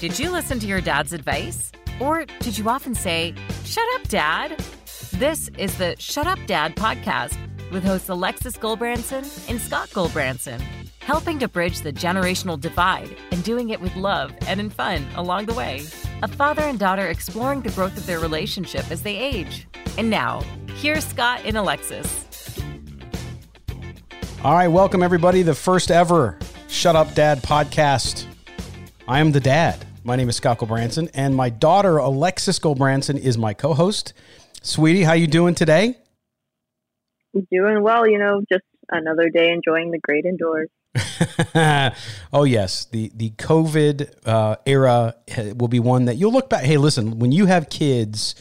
Did you listen to your dad's advice? Or did you often say, Shut up, Dad? This is the Shut Up Dad podcast with hosts Alexis Gulbransen and Scott Gulbransen, helping to bridge the generational divide and doing it with love and in fun along the way. A father and daughter exploring the growth of their relationship as they age. And now, here's Scott and Alexis. All right, welcome everybody. The first ever Shut Up Dad podcast. I am the dad. My name is Scott Gulbransen, and my daughter Alexis Gulbransen is my co-host. Sweetie, how you doing today? Doing well, you know, just another day enjoying the great indoors. oh yes, the the COVID uh, era will be one that you'll look back. Hey, listen, when you have kids,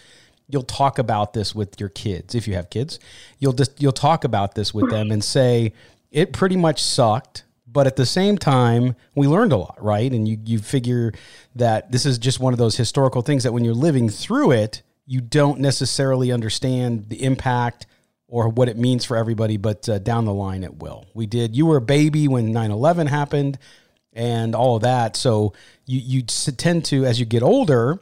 you'll talk about this with your kids. If you have kids, you'll just you'll talk about this with them and say it pretty much sucked but at the same time we learned a lot right? And you you figure that this is just one of those historical things that when you're living through it you don't necessarily understand the impact or what it means for everybody but uh, down the line it will. We did you were a baby when 9-11 happened and all of that. So you you tend to as you get older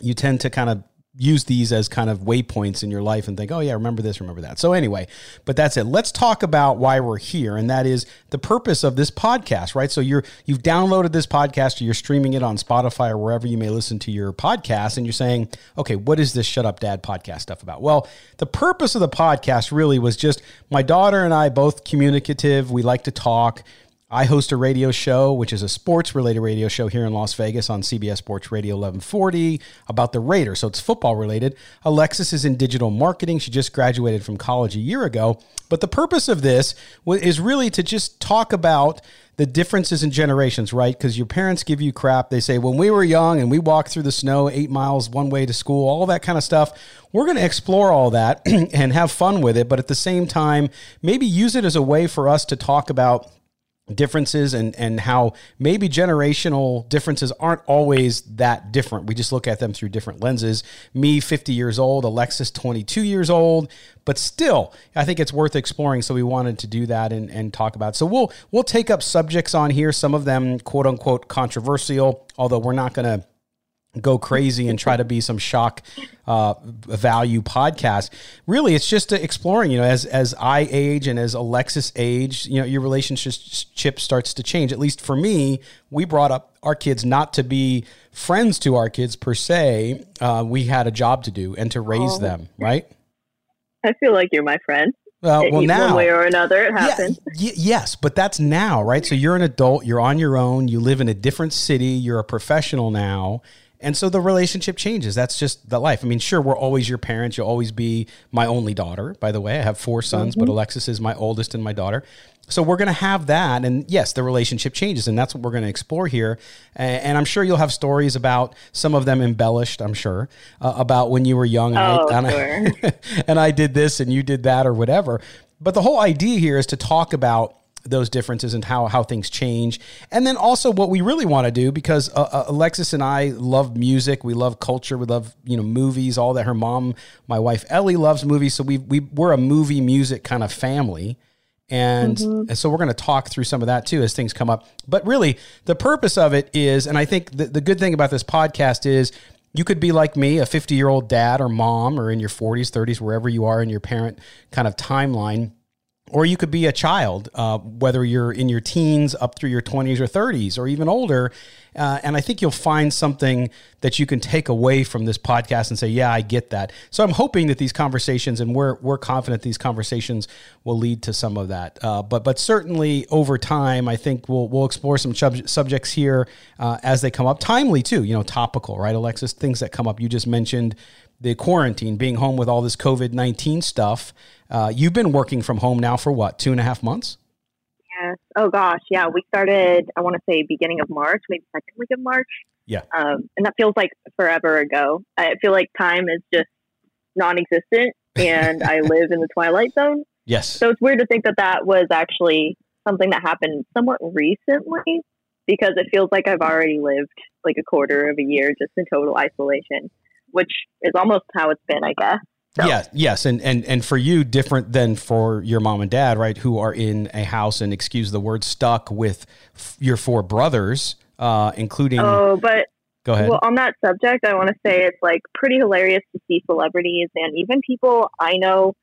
you tend to kind of use these as kind of waypoints in your life and think, oh, yeah, remember this, remember that. So, anyway, but that's it. Let's talk about why we're here. And that is the purpose of this podcast, right? So, you're, you've downloaded this podcast or you're streaming it on Spotify or wherever you may listen to your podcast. And you're saying, okay, what is this Shut Up Dad podcast stuff about? Well, the purpose of the podcast really was just my daughter and I both communicative. We like to talk. I host a radio show, which is a sports related radio show here in Las Vegas on CBS Sports Radio 1140 about the Raiders. So it's football related. Alexis is in digital marketing. She just graduated from college a year ago. But the purpose of this is really to just talk about the differences in generations, right? Because your parents give you crap. They say, when we were young and we walked through the snow eight miles one way to school, all that kind of stuff. We're going to explore all that and have fun with it. But at the same time, maybe use it as a way for us to talk about differences and and how maybe generational differences aren't always that different. We just look at them through different lenses. Me 50 years old, Alexis 22 years old, but still, I think it's worth exploring so we wanted to do that and and talk about. So we'll we'll take up subjects on here, some of them quote unquote controversial, although we're not going to go crazy and try to be some shock uh, value podcast. Really, it's just exploring. You know, as as I age and as Alexis age, you know, your relationship chip starts to change. At least for me, we brought up our kids not to be friends to our kids per se. Uh, we had a job to do and to raise oh. them. Right. I feel like you're my friend. Uh, well, now one way or another, it happens. Yeah, y- yes, but that's now, right? So you're an adult, you're on your own, you live in a different city, you're a professional now, and so the relationship changes. That's just the life. I mean, sure, we're always your parents. You'll always be my only daughter, by the way. I have four sons, mm-hmm. but Alexis is my oldest and my daughter. So we're going to have that. And yes, the relationship changes. And that's what we're going to explore here. And I'm sure you'll have stories about some of them embellished, I'm sure, uh, about when you were young and, oh, I, and, sure. I, and I did this and you did that or whatever. But the whole idea here is to talk about those differences and how how things change, and then also what we really want to do because uh, uh, Alexis and I love music, we love culture, we love you know movies, all that. Her mom, my wife Ellie, loves movies, so we we we're a movie music kind of family. And, mm-hmm. and so we're going to talk through some of that too as things come up. But really, the purpose of it is, and I think the, the good thing about this podcast is you could be like me, a 50 year old dad or mom, or in your 40s, 30s, wherever you are in your parent kind of timeline or you could be a child, uh, whether you're in your teens up through your 20s or 30s or even older. Uh, and I think you'll find something that you can take away from this podcast and say, yeah, I get that. So I'm hoping that these conversations, and we're, we're confident these conversations will lead to some of that. Uh, but, but certainly over time, I think we'll, we'll explore some sub- subjects here uh, as they come up. Timely too, you know, topical, right, Alexis? Things that come up. You just mentioned the quarantine, being home with all this COVID 19 stuff. Uh, you've been working from home now for what, two and a half months? Yes. Oh, gosh. Yeah. We started, I want to say, beginning of March, maybe second week of March. Yeah. Um, and that feels like forever ago. I feel like time is just non existent and I live in the twilight zone. Yes. So it's weird to think that that was actually something that happened somewhat recently because it feels like I've already lived like a quarter of a year just in total isolation which is almost how it's been, I guess. So. Yes, yes, and and and for you, different than for your mom and dad, right? Who are in a house and excuse the word stuck with f- your four brothers, uh, including. Oh, but Go ahead. Well, on that subject, I want to say it's like pretty hilarious to see celebrities and even people I know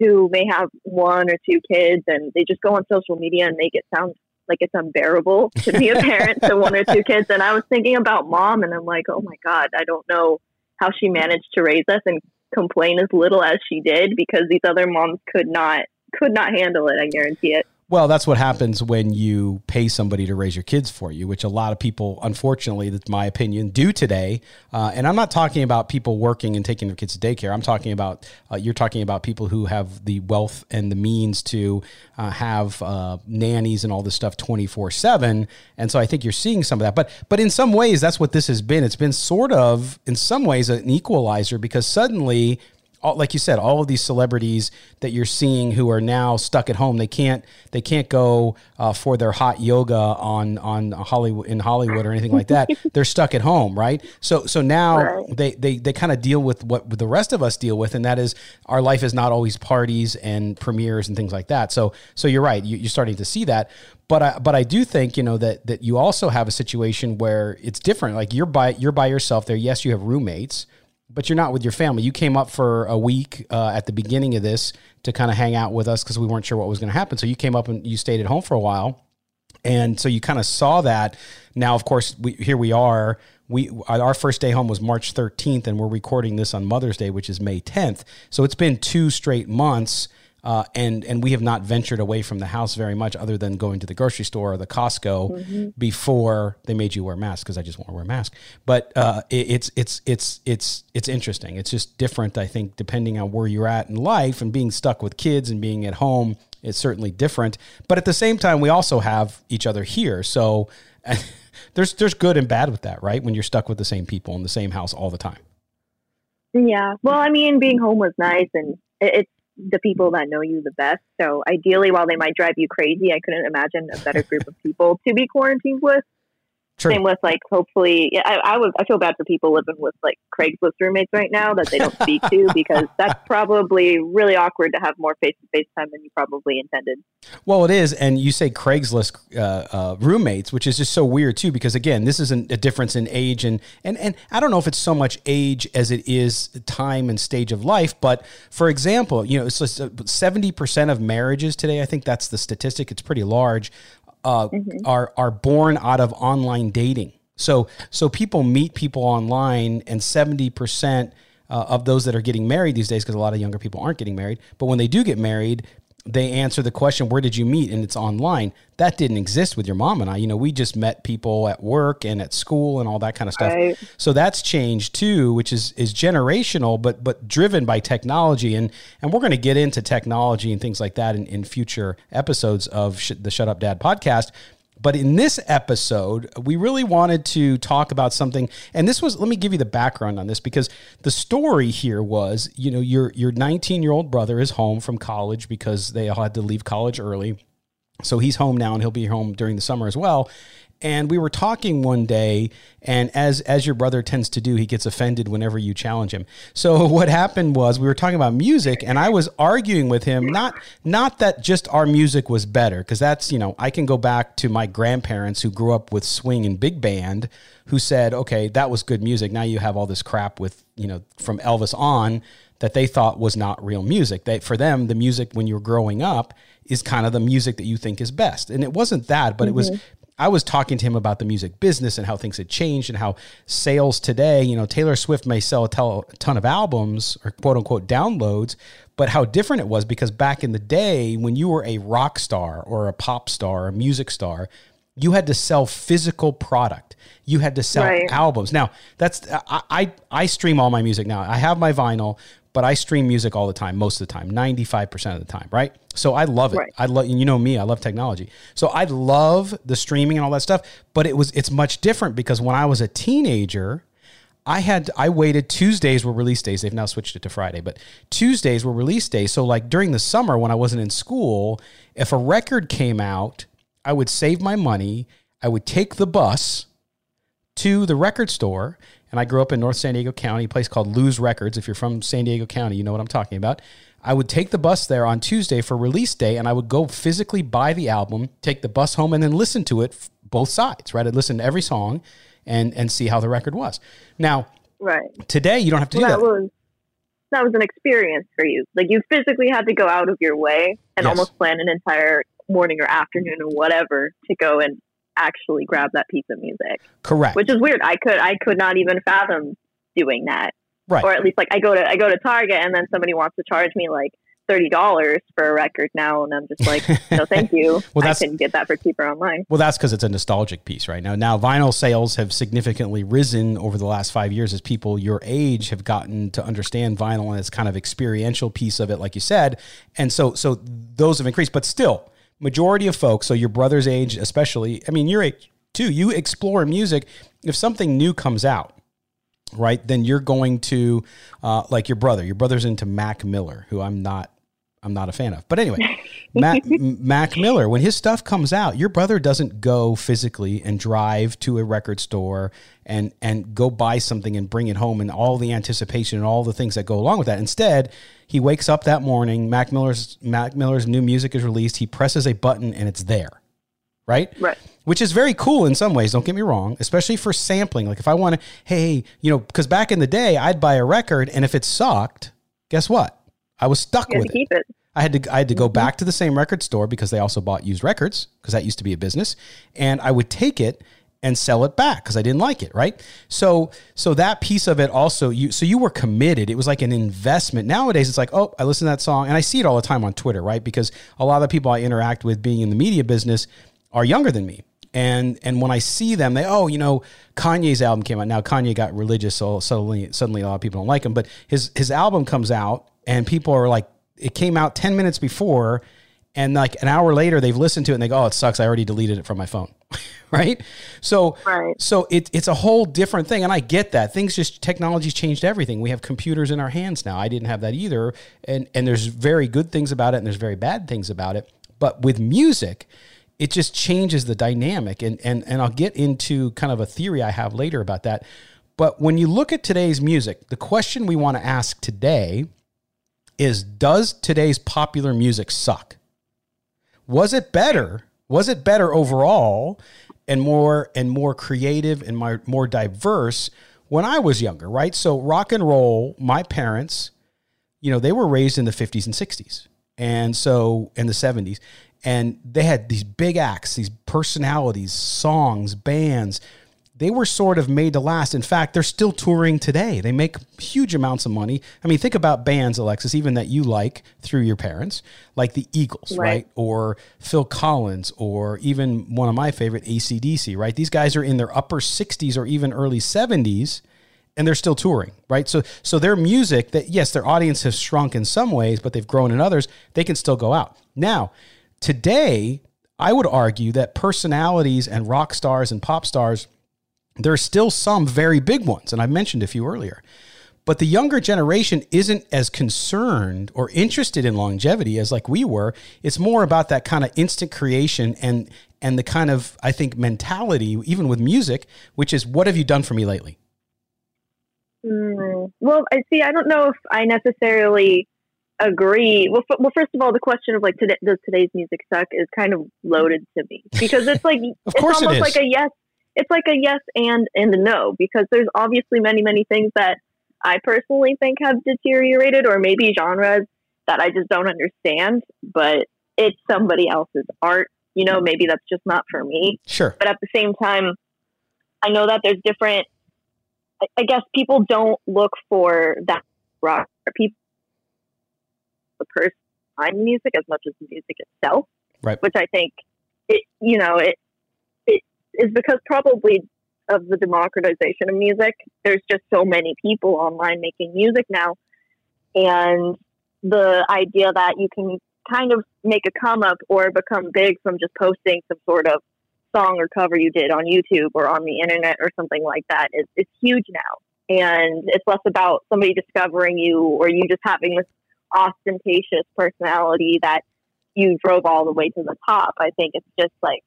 who may have one or two kids and they just go on social media and make it sound like it's unbearable to be a parent to one or two kids. And I was thinking about mom and I'm like, oh my God, I don't know how she managed to raise us and complain as little as she did because these other moms could not could not handle it, I guarantee it. Well, that's what happens when you pay somebody to raise your kids for you, which a lot of people, unfortunately, that's my opinion, do today. Uh, and I'm not talking about people working and taking their kids to daycare. I'm talking about uh, you're talking about people who have the wealth and the means to uh, have uh, nannies and all this stuff 24 seven. And so I think you're seeing some of that. But but in some ways, that's what this has been. It's been sort of, in some ways, an equalizer because suddenly all, like you said, all of these celebrities that you're seeing who are now stuck at home, they can't they can't go uh, for their hot yoga on on Hollywood in Hollywood or anything like that. They're stuck at home, right? So so now right. they they they kind of deal with what the rest of us deal with, and that is our life is not always parties and premieres and things like that. So so you're right, you, you're starting to see that. But I, but I do think you know that that you also have a situation where it's different. Like you're by you're by yourself there. Yes, you have roommates but you're not with your family. You came up for a week uh, at the beginning of this to kind of hang out with us because we weren't sure what was going to happen. So you came up and you stayed at home for a while, and so you kind of saw that. Now, of course, we, here we are. We our first day home was March 13th, and we're recording this on Mother's Day, which is May 10th. So it's been two straight months uh, and and we have not ventured away from the house very much, other than going to the grocery store or the Costco mm-hmm. before they made you wear masks because I just want to wear a mask. But uh, it, it's it's it's it's it's interesting. It's just different, I think, depending on where you're at in life and being stuck with kids and being at home. is certainly different, but at the same time, we also have each other here. So there's there's good and bad with that, right? When you're stuck with the same people in the same house all the time. Yeah. Well, I mean, being home was nice, and it's the people mm-hmm. that know you the best. So ideally, while they might drive you crazy, I couldn't imagine a better group of people to be quarantined with. True. Same with like hopefully, yeah, I, I would I feel bad for people living with like Craigslist roommates right now that they don't speak to because that's probably really awkward to have more face to face time than you probably intended. Well, it is, and you say Craigslist uh, uh, roommates, which is just so weird too, because again, this isn't a difference in age and and and I don't know if it's so much age as it is time and stage of life. But for example, you know, it's just seventy percent of marriages today. I think that's the statistic. It's pretty large uh, mm-hmm. are are born out of online dating. So so people meet people online, and seventy percent uh, of those that are getting married these days, because a lot of younger people aren't getting married, but when they do get married, they answer the question, "Where did you meet?" and it's online. That didn't exist with your mom and I. You know, we just met people at work and at school and all that kind of stuff. Right. So that's changed too, which is is generational, but but driven by technology. And and we're going to get into technology and things like that in, in future episodes of sh- the Shut Up Dad podcast. But in this episode, we really wanted to talk about something, and this was let me give you the background on this because the story here was, you know, your your 19 year old brother is home from college because they all had to leave college early. So he's home now and he'll be home during the summer as well and we were talking one day and as as your brother tends to do he gets offended whenever you challenge him so what happened was we were talking about music and i was arguing with him not not that just our music was better because that's you know i can go back to my grandparents who grew up with swing and big band who said okay that was good music now you have all this crap with you know from elvis on that they thought was not real music they for them the music when you're growing up is kind of the music that you think is best and it wasn't that but mm-hmm. it was mm-hmm. I was talking to him about the music business and how things had changed and how sales today, you know, Taylor Swift may sell a ton of albums or quote unquote downloads, but how different it was because back in the day when you were a rock star or a pop star, or a music star, you had to sell physical product. You had to sell right. albums. Now, that's I, I I stream all my music now. I have my vinyl, but I stream music all the time, most of the time, 95% of the time, right? So I love it. Right. I love you know me, I love technology. So I love the streaming and all that stuff, but it was it's much different because when I was a teenager, I had I waited Tuesdays were release days. They've now switched it to Friday, but Tuesdays were release days. So like during the summer when I wasn't in school, if a record came out, I would save my money, I would take the bus to the record store and I grew up in North San Diego County, a place called Lou's Records. If you're from San Diego County, you know what I'm talking about. I would take the bus there on Tuesday for release day, and I would go physically buy the album, take the bus home, and then listen to it both sides. Right, I'd listen to every song, and and see how the record was. Now, right today you don't have to well, do that that. was that was an experience for you. Like you physically had to go out of your way and Yes. almost plan an entire morning or afternoon or whatever to go and actually grab that piece of music, Correct. which is weird. I could I could not even fathom doing that. Right. Or at least like I go to I go to Target and then somebody wants to charge me like thirty dollars for a record now, and I'm just like, no, thank you. Well, I can get that for cheaper online. Well, that's because it's a nostalgic piece right now. Now, vinyl sales have significantly risen over the last five years as people your age have gotten to understand vinyl and its kind of experiential piece of it, like you said. And so, so those have increased, but still, majority of folks, so your brother's age, especially, I mean, your age too, you explore music. If something new comes out, right, then you're going to, uh, like your brother, your brother's into Mac Miller, who I'm not I'm not a fan of. But anyway, Mac, Mac Miller, when his stuff comes out, your brother doesn't go physically and drive to a record store and and go buy something and bring it home and all the anticipation and all the things that go along with that. Instead, he wakes up that morning, Mac Miller's Mac Miller's new music is released, he presses a button and it's there. Right? Right. Which is very cool in some ways, don't get me wrong, especially for sampling. Like if I want to, hey, you know, because back in the day, I'd buy a record and if it sucked, guess what? I was stuck with it. it. I had to I had to go back to the same record store because they also bought used records because that used to be a business, and I would take it and sell it back because I didn't like it. Right. So so that piece of it also you so you were committed. It was like an investment. Nowadays it's like oh I listen to that song and I see it all the time on Twitter. Right. Because a lot of the people I interact with being in the media business are younger than me. And and when I see them, they oh you know Kanye's album came out. Now Kanye got religious, so suddenly suddenly a lot of people don't like him. But his his album comes out, and people are like, it came out ten minutes before, and like an hour later they've listened to it and they go, oh it sucks, I already deleted it from my phone, right? So Right. so it, it's a whole different thing, and I get that things just technology's changed everything. We have computers in our hands now. I didn't have that either, and and there's very good things about it, and there's very bad things about it. But with music, it just changes the dynamic, and and and I'll get into kind of a theory I have later about that. But when you look at today's music, the question we want to ask today is: Does today's popular music suck? Was it better? Was it better overall and more and more creative and more, more diverse when I was younger, right? So rock and roll, my parents, you know, they were raised in the 50s and 60s. And so in the 70s and they had these big acts, these personalities, songs, bands. They were sort of made to last. In fact, they're still touring today. They make huge amounts of money. I mean, think about bands, Alexis, even that you like through your parents, like the Eagles, right? Right. Or Phil Collins, or even one of my favorite, ACDC, right? These guys are in their upper 60s or even early 70s and they're still touring, right? So so their music that yes, their audience has shrunk in some ways, but they've grown in others, they can still go out. Now, today, I would argue that personalities and rock stars and pop stars, there are still some very big ones, and I mentioned a few earlier. But the younger generation isn't as concerned or interested in longevity as like we were. It's more about that kind of instant creation and and the kind of I think mentality even with music, which is what have you done for me lately? Mm, well, I see. I don't know if I necessarily agree. Well, f- well, first of all, the question of like today, does today's music suck is kind of loaded to me because it's like Of it's it almost like a yes. It's like a yes and and a no because there's obviously many many things that I personally think have deteriorated or maybe genres that I just don't understand. But it's somebody else's art. You know, maybe that's just not for me Sure. but at the same time, I know that there's different. I- guess people don't look for that rock or people the person behind music as much as the music itself, Right. which I think it you know it is because probably of the democratization of music. There's just so many people online making music now, and the idea that you can kind of make a come up or become big from just posting some sort of song or cover you did on YouTube or on the internet or something like that is, is huge now. And it's less about somebody discovering you or you just having this ostentatious personality that you drove all the way to the top. I think it's just like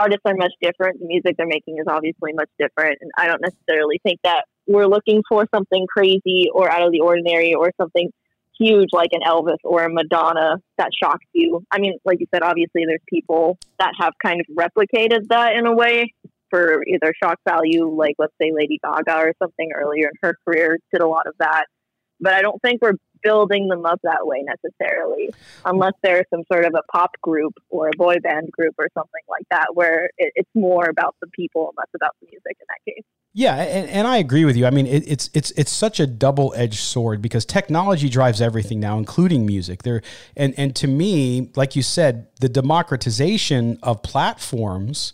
artists are much different. The music they're making is obviously much different. And I don't necessarily think that we're looking for something crazy or out of the ordinary or something huge like an Elvis or a Madonna that shocks you. I mean, like you said, obviously there's people that have kind of replicated that in a way, for either shock value, like let's say Lady Gaga or something earlier in her career did a lot of that. But I don't think we're building them up that way necessarily, unless there's some sort of a pop group or a boy band group or something like that, where it, it's more about the people and less about the music in that case. Yeah, and, and I agree with you. I mean, it, it's it's it's such a double edged sword because technology drives everything now, including music. There, and and to me, like you said, the democratization of platforms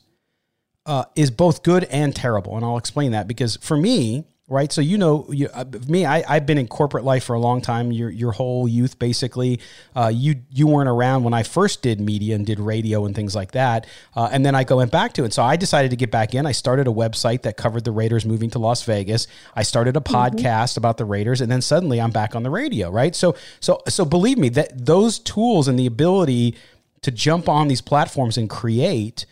uh, is both good and terrible, and I'll explain that because for me, right? So you know, you, uh, me, I, I've been in corporate life for a long time. Your your whole youth, basically. Uh, you you weren't around when I first did media and did radio and things like that. Uh, and then I go went back to it. So I decided to get back in. I started a website that covered the Raiders moving to Las Vegas. I started a mm-hmm. podcast about the Raiders, and then suddenly I'm back on the radio, right? So so so believe me that those tools and the ability to jump on these platforms and create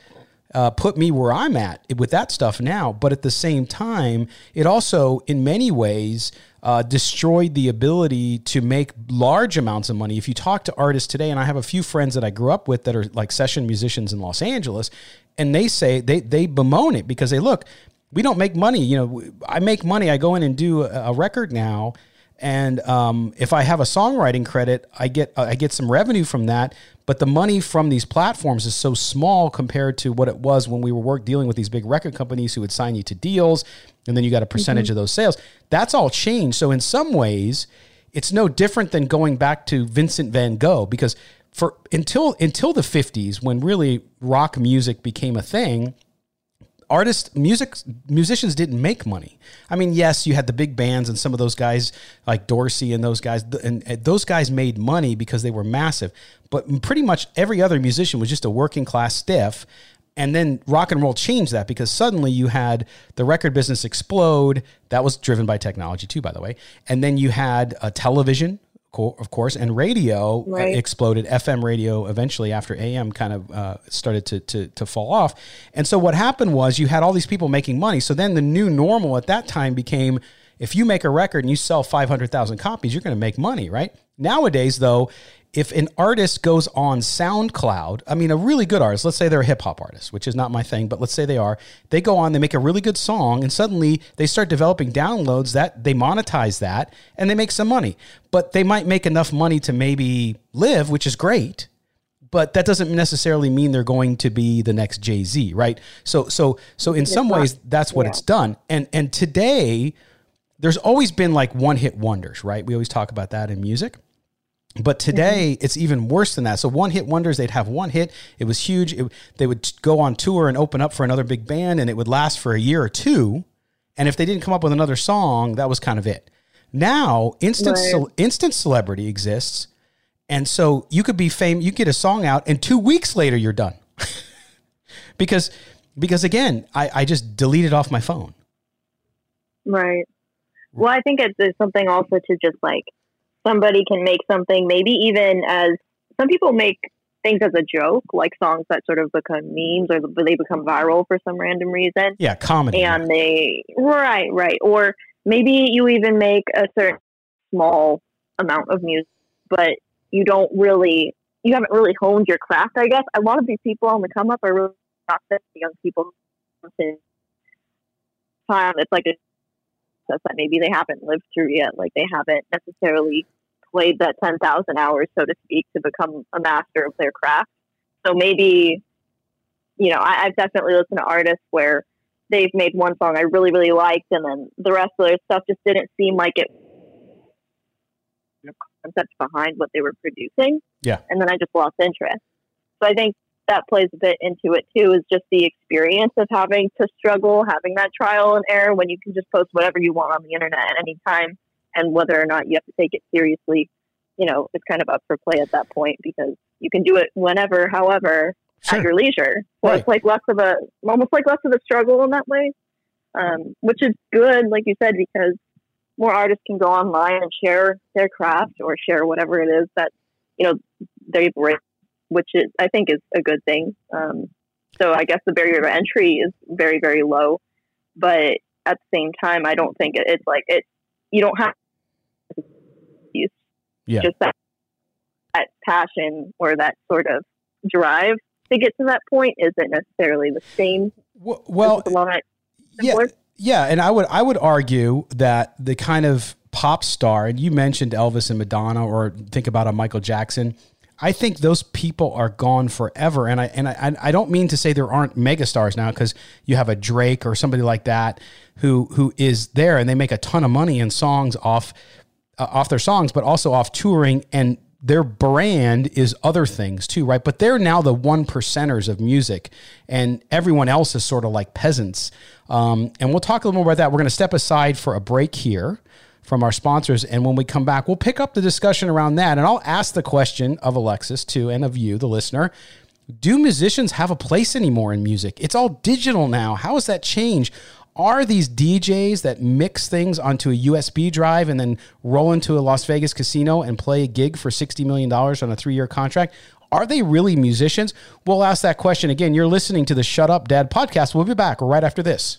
uh, put me where I'm at with that stuff now. But at the same time, it also, in many ways, uh, destroyed the ability to make large amounts of money. If you talk to artists today, and I have a few friends that I grew up with that are like session musicians in Los Angeles, and they say they they bemoan it because they look, we don't make money. You know, I make money. I go in and do a, a record now and um, if I have a songwriting credit, I get I get some revenue from that. But the money from these platforms is so small compared to what it was when we were work dealing with these big record companies who would sign you to deals, and then you got a percentage mm-hmm. of those sales. That's all changed. So in some ways, it's no different than going back to Vincent Van Gogh because for until until the 50s when really rock music became a thing artists music musicians didn't make money. I mean yes you had the big bands and some of those guys like dorsey and those guys and, those guys made money because they were massive. But pretty much every other musician was just a working class stiff and then rock and roll changed that because suddenly you had the record business explode. That was driven by technology too by the way. And then you had a television of course, and radio uh, right. exploded. FM radio eventually, after AM kind of uh, started to, to to fall off. And so what happened was you had all these people making money. So then the new normal at that time became if you make a record and you sell 500,000 copies, you're going to make money, right? Nowadays, though, if an artist goes on SoundCloud, I mean, a really good artist, let's say they're a hip hop artist, which is not my thing, but let's say they are, they go on, they make a really good song, and suddenly they start developing downloads that they monetize that and they make some money. But they might make enough money to maybe live, which is great. But that doesn't necessarily mean they're going to be the next Jay Z, right? So, so, so in some ways, that's what yeah. it's done. And and today, there's always been like one hit wonders, right? We always talk about that in music. But today mm-hmm. it's even worse than that. So one hit wonders, they'd have one hit. It was huge. It, they would go on tour and open up for another big band, and it would last for a year or two. And if they didn't come up with another song, that was kind of it. Now instant right. ce- instant celebrity exists, and so you could be famous. You get a song out, and two weeks later you're done. because because again, I, I just deleted off my phone. Right. Well, I think it's something also to just like somebody can make something, maybe even as some people make things as a joke, like songs that sort of become memes or they become viral for some random reason. Yeah, comedy. And they, right, right. Or maybe you even make a certain small amount of music, but you don't really, you haven't really honed your craft, I guess. A lot of these people on the come up are really not the young people. Time, it's like a process that maybe they haven't lived through yet. Like they haven't necessarily played that 10,000 hours, so to speak, to become a master of their craft. So maybe, you know, I, have definitely listened to artists where they've made one song I really, really liked, and then the rest of their stuff just didn't seem like it concept behind what they were producing. Yeah. And then I just lost interest. So I think that plays a bit into it too, is just the experience of having to struggle, having that trial and error when you can just post whatever you want on the internet at any time and whether or not you have to take it seriously, you know, it's kind of up for play at that point because you can do it whenever, however, sure. at your leisure. So right. it's like less of a, almost like less of a struggle in that way, um, which is good, like you said, because more artists can go online and share their craft or share whatever it is that, you know, they've written, which is, I think is a good thing. Um, so I guess the barrier to entry is very, very low, but at the same time, I don't think it, it's like it. You don't have yeah. Just that, that passion or that sort of drive to get to that point isn't necessarily the same Well, well yeah, yeah, and I would I would argue that the kind of pop star, and you mentioned Elvis and Madonna, or think about a Michael Jackson. I think those people are gone forever, and I and I I don't mean to say there aren't megastars now because you have a Drake or somebody like that who who is there and they make a ton of money in songs off uh, off their songs, but also off touring and their brand is other things too, right? But they're now the one percenters of music, and everyone else is sort of like peasants. Um, and we'll talk a little more about that. We're going to step aside for a break here from our sponsors, and when we come back, we'll pick up the discussion around that. And I'll ask the question of Alexis too, and of you, the listener. Do musicians have a place anymore in music? It's all digital now. How has that changed? are these DJs that mix things onto a USB drive and then roll into a Las Vegas casino and play a gig for $60 million on a three year contract? Are they really musicians? We'll ask that question again. You're listening to the Shut Up Dad podcast. We'll be back right after this.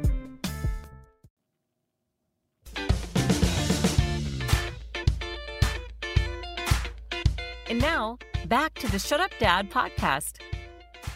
And now, back to the Shut Up Dad podcast.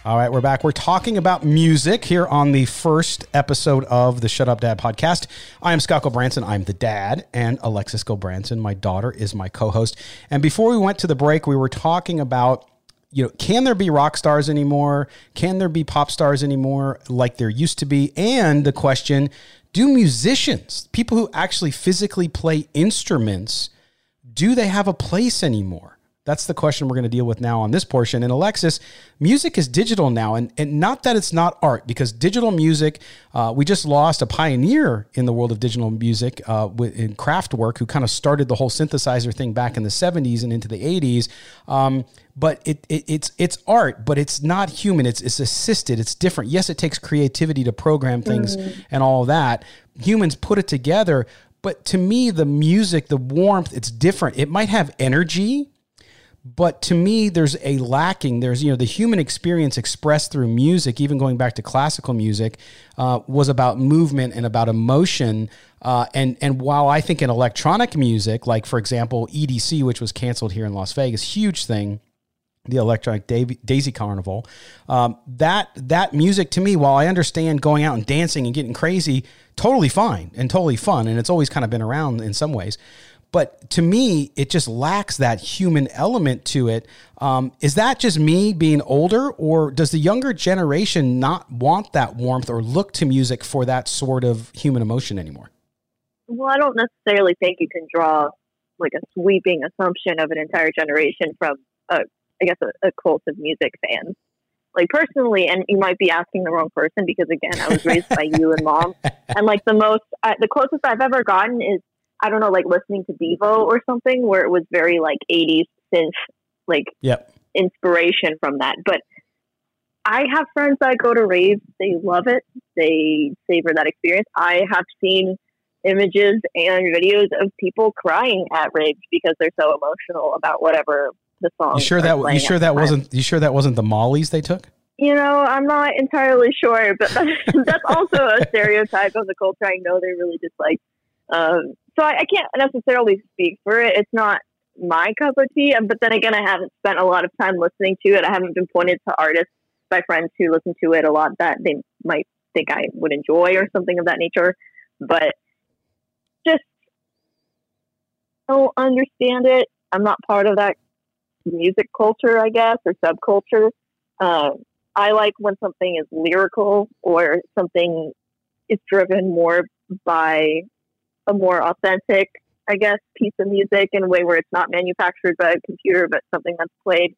All right, we're back. We're talking about music here on the first episode of the Shut Up Dad podcast. I am Scott Gulbransen. I'm the dad, and Alexis Gulbransen, my daughter, is my co-host. And before we went to the break, we were talking about you know, can there be rock stars anymore? Can there be pop stars anymore like there used to be? And the question, do musicians, people who actually physically play instruments, do they have a place anymore? That's the question we're going to deal with now on this portion. And Alexis, music is digital now, and, and not that it's not art, because digital music, uh, we just lost a pioneer in the world of digital music uh, in Kraftwerk, who kind of started the whole synthesizer thing back in the 70s and into the 80s. Um, but it, it, it's it's art, but it's not human. It's it's assisted. It's different. Yes, it takes creativity to program things mm. and all that. Humans put it together, but to me, the music, the warmth, it's different. It might have energy, but to me there's a lacking there's you know the human experience expressed through music even going back to classical music uh, was about movement and about emotion uh, and and while i think in electronic music like for example edc which was canceled here in las vegas huge thing the electronic daisy carnival um, that that music to me while i understand going out and dancing and getting crazy totally fine and totally fun and it's always kind of been around in some ways but to me, it just lacks that human element to it. Um, is that just me being older, or does the younger generation not want that warmth or look to music for that sort of human emotion anymore? Well, I don't necessarily think you can draw like a sweeping assumption of an entire generation from, a, I guess, a, a cult of music fans. Like personally, and you might be asking the wrong person because again, I was raised by you and mom, and like the most, uh, the closest I've ever gotten is I don't know, like listening to Devo or something where it was very like 80s synth, like yep. inspiration from that. But I have friends that go to raves. They love it. They savor that experience. I have seen images and videos of people crying at raves because they're so emotional about whatever the song. You sure that you sure that wasn't you sure that wasn't the Mollies they took? You know, I'm not entirely sure, but that's, that's also a stereotype of the culture. I know they really just like um, so I, I, can't necessarily speak for it. It's not my cup of tea. But then again, I haven't spent a lot of time listening to it. I haven't been pointed to artists by friends who listen to it a lot that they might think I would enjoy or something of that nature. But just don't understand it. I'm not part of that music culture, I guess, or subculture. Uh, I like when something is lyrical or something is driven more by a more authentic I guess, piece of music in a way where it's not manufactured by a computer, but something that's played.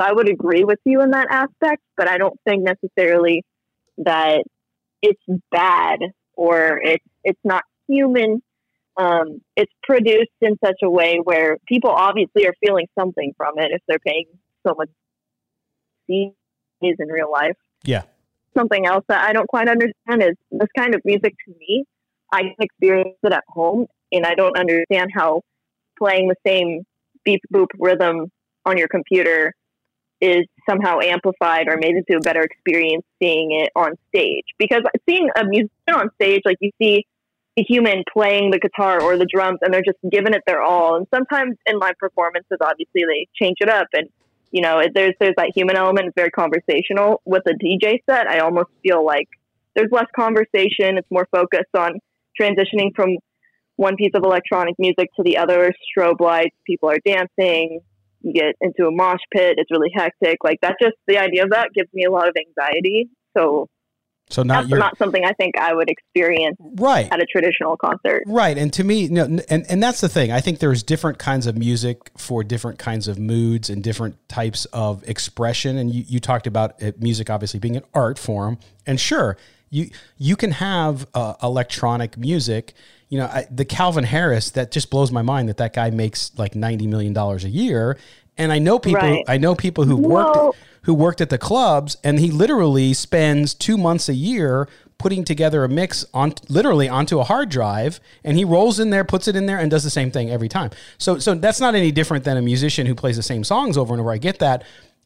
So I would agree with you in that aspect, but I don't think necessarily that it's bad or it's it's not human. Um, it's produced in such a way where people obviously are feeling something from it if they're paying so much fees in real life. Yeah. Something else that I don't quite understand is this kind of music to me. I experience it at home, and I don't understand how playing the same beep boop rhythm on your computer is somehow amplified or made into a better experience seeing it on stage. Because seeing a musician on stage, like you see a human playing the guitar or the drums and they're just giving it their all. And sometimes in my performances, obviously they change it up and you know, there's there's that human element. It's very conversational. With a DJ set, I almost feel like there's less conversation. It's more focused on transitioning from one piece of electronic music to the other. Strobe lights, people are dancing, you get into a mosh pit. It's really hectic. Like that, just the idea of that gives me a lot of anxiety. So, so not not something I think I would experience right at a traditional concert. Right, and to me, you know, and and that's the thing. I think there's different kinds of music for different kinds of moods and different types of expression. And you you talked about it, music obviously being an art form, and sure, you you can have uh, electronic music you know, I, the Calvin Harris that just blows my mind that that guy makes like ninety million dollars a year. And I know people, right. I know people who worked who worked at the clubs, and he literally spends two months a year putting together a mix on literally onto a hard drive, and he rolls in there, puts it in there, and does the same thing every time. So, so that's not any different than a musician who plays the same songs over and over. I get that,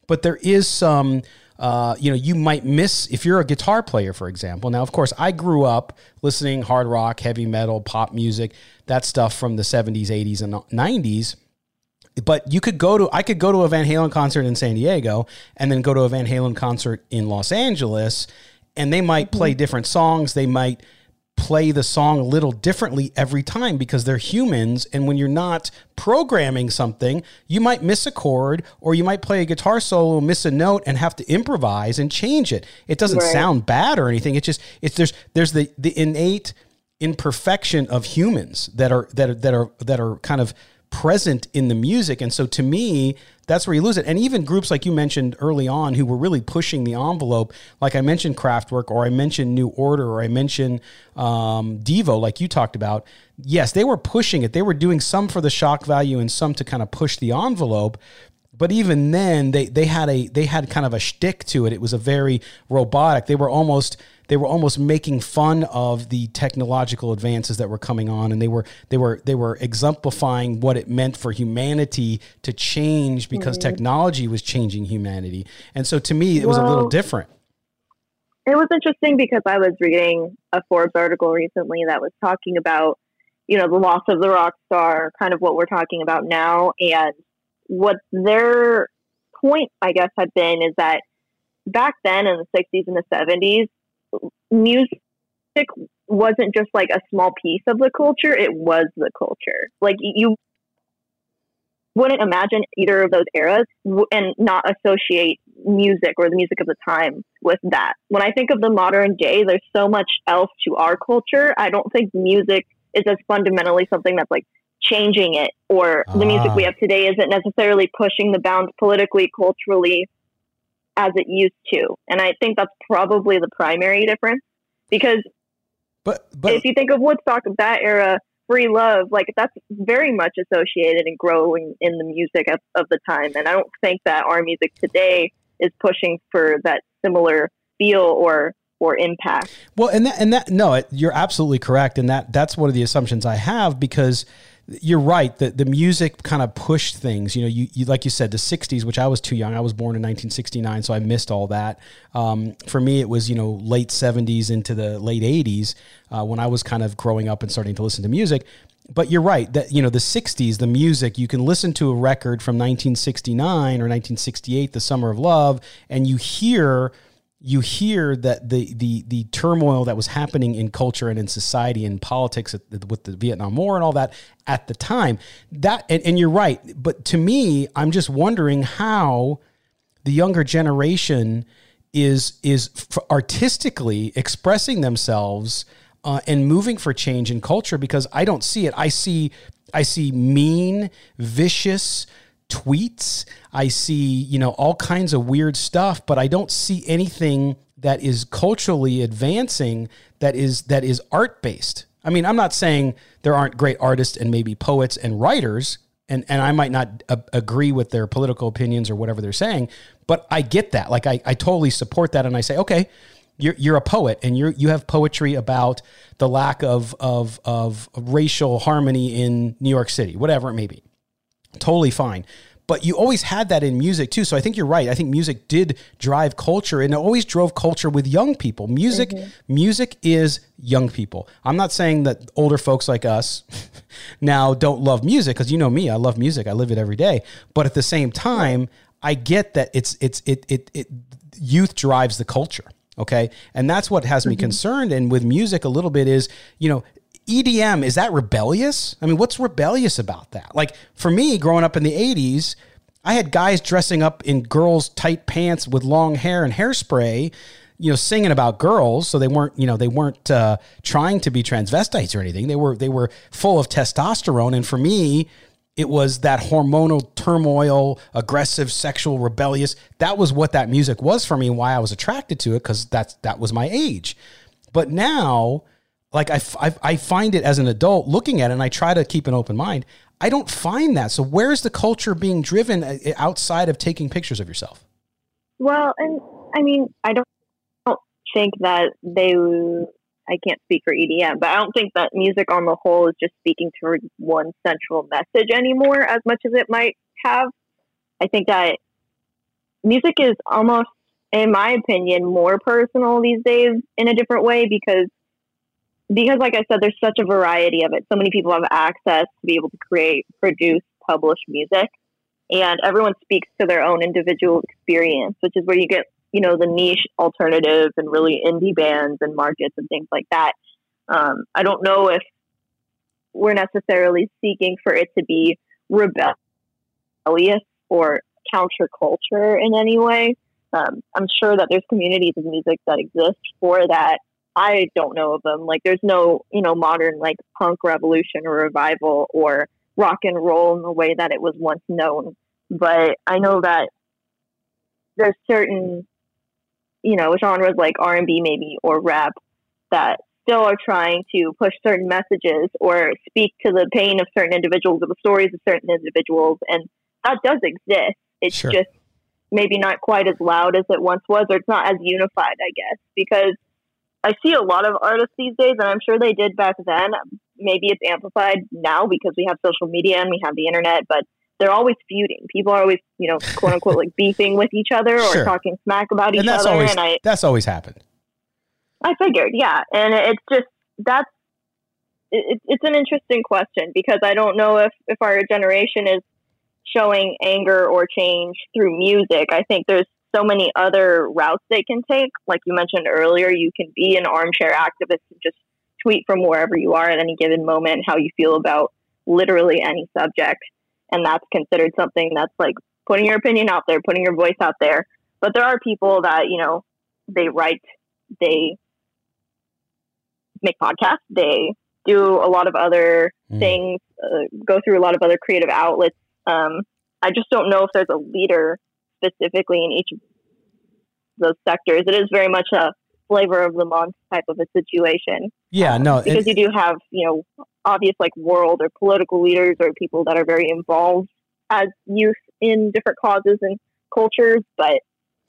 but there is some uh, you know, you might miss if you're a guitar player, for example. Now, of course, I grew up listening hard rock, heavy metal, pop music, that stuff from the 70s, 80s, and 90s. But you could go to, I could go to a Van Halen concert in San Diego and then go to a Van Halen concert in Los Angeles, and they might play mm-hmm. different songs. They might play the song a little differently every time because they're humans. And when you're not programming something, you might miss a chord or you might play a guitar solo, miss a note, and have to improvise and change it. It doesn't right. sound bad or anything. It's just it's there's there's the the innate imperfection of humans that are that are that are that are kind of present in the music. And so to me, that's where you lose it. And even groups like you mentioned early on who were really pushing the envelope, like I mentioned Kraftwerk or I mentioned New Order or I mentioned um, Devo, like you talked about. Yes, they were pushing it. They were doing some for the shock value and some to kind of push the envelope. But even then, they they had a they had kind of a shtick to it. It was a very robotic. They were almost they were almost making fun of the technological advances that were coming on and they were they were they were exemplifying what it meant for humanity to change because mm-hmm. technology was changing humanity. And so to me it was well, a little different. it was interesting because i was reading a forbes article recently that was talking about you know the loss of the rock star kind of what we're talking about now. And what their point i guess had been is that back then in the 60s and the 70s music wasn't just like a small piece of the culture, it was the culture. Like you wouldn't imagine either of those eras and not associate music or the music of the time with that. When I think of the modern day, there's so much else to our culture. I don't think music is as fundamentally something that's like changing it or the music we ah. have today isn't necessarily pushing the bounds politically, culturally, as it used to. And I think that's probably the primary difference because but, but if you think of Woodstock of that era, free love, like that's very much associated and growing in the music of, of the time. And I don't think that our music today is pushing for that similar feel or or impact. Well, and that and that no, you're absolutely correct, and that that's one of the assumptions I have because you're right that the music kind of pushed things. You know, you, you, like you said, the '60s, which I was too young. I was born in 1969, so I missed all that. Um, for me, it was you know late '70s into the late '80s uh, when I was kind of growing up and starting to listen to music. But you're right that you know the '60s, the music. You can listen to a record from 1969 or 1968, "The Summer of Love," and you hear you hear that the the the turmoil that was happening in culture and in society and politics with the Vietnam War and all that at the time. That and, and you're right, but to me, I'm just wondering how the younger generation is is artistically expressing themselves uh, and moving for change in culture because I don't see it. I see I see mean, vicious tweets. I see, you know, all kinds of weird stuff, but I don't see anything that is culturally advancing that is that is art based. I mean, I'm not saying there aren't great artists and maybe poets and writers and and I might not a- agree with their political opinions or whatever they're saying, but I get that. Like I, I totally support that, and I say, okay, you're you're a poet, and you you have poetry about the lack of of of racial harmony in New York City, whatever it may be. Totally fine. But you always had that in music too. So I think you're right. I think music did drive culture and it always drove culture with young people. Music mm-hmm. music is young people. I'm not saying that older folks like us now don't love music because you know me, I love music. I live it every day. But at the same time, I get that it's it's it it, it youth drives the culture. Okay. And that's what has me mm-hmm. concerned. And with music a little bit is, you know, EDM, is that rebellious? I mean, what's rebellious about that? Like for me, growing up in the 80s, I had guys dressing up in girls' tight pants with long hair and hairspray, you know, singing about girls. So they weren't, you know, they weren't uh, trying to be transvestites or anything. They were they were full of testosterone. And for me, it was that hormonal turmoil, aggressive, sexual, rebellious. That was what that music was for me. and Why I was attracted to it because that's that was my age. But now, like I, I find it as an adult looking at it, and I try to keep an open mind. I don't find that. So where's the culture being driven uh, outside of taking pictures of yourself? Well, and I mean, I don't, don't think that they. I can't speak for EDM, but I don't think that music on the whole is just speaking towards one central message anymore as much as it might have. I think that music is almost, in my opinion, more personal these days in a different way because because like I said, there's such a variety of it. So many people have access to be able to create, produce, publish music. And everyone speaks to their own individual experience, which is where you get, you know, the niche alternative and really indie bands and markets and things like that. Um, I don't know if we're necessarily seeking for it to be rebellious or counterculture in any way. Um, I'm sure that there's communities of music that exist for that. I don't know of them. Like, there's no, you know, modern like punk revolution or revival or rock and roll in the way that it was once known. But I know that there's certain, you know, genres like R and B maybe or rap that still are trying to push certain messages or speak to the pain of certain individuals or the stories of certain individuals, and that does exist. It's Sure. just maybe not quite as loud as it once was, or it's not as unified, I guess, because I see a lot of artists these days, and I'm sure they did back then. Maybe it's amplified now because we have social media and we have the internet, but they're always feuding. People are always, you know, quote unquote, like beefing with each other or Sure. talking smack about each And that's other. always and I, that's always happened. I figured, yeah, and it's just that's it, it's an interesting question because I don't know if if our generation is showing anger or change through music. I think there's so many other routes they can take. Like you mentioned earlier, you can be an armchair activist and just tweet from wherever you are at any given moment how you feel about literally any subject, and that's considered something that's like putting your opinion out there, putting your voice out there. But there are people that you know they write, they make podcasts, they do a lot of other Mm. things, uh, go through a lot of other creative outlets. Um, I just don't know if there's a leader specifically in each of those sectors. It is very much a flavor of the month type of a situation Yeah, no, because and- you do have you know obvious like world or political leaders or people that are very involved as youth in different causes and cultures but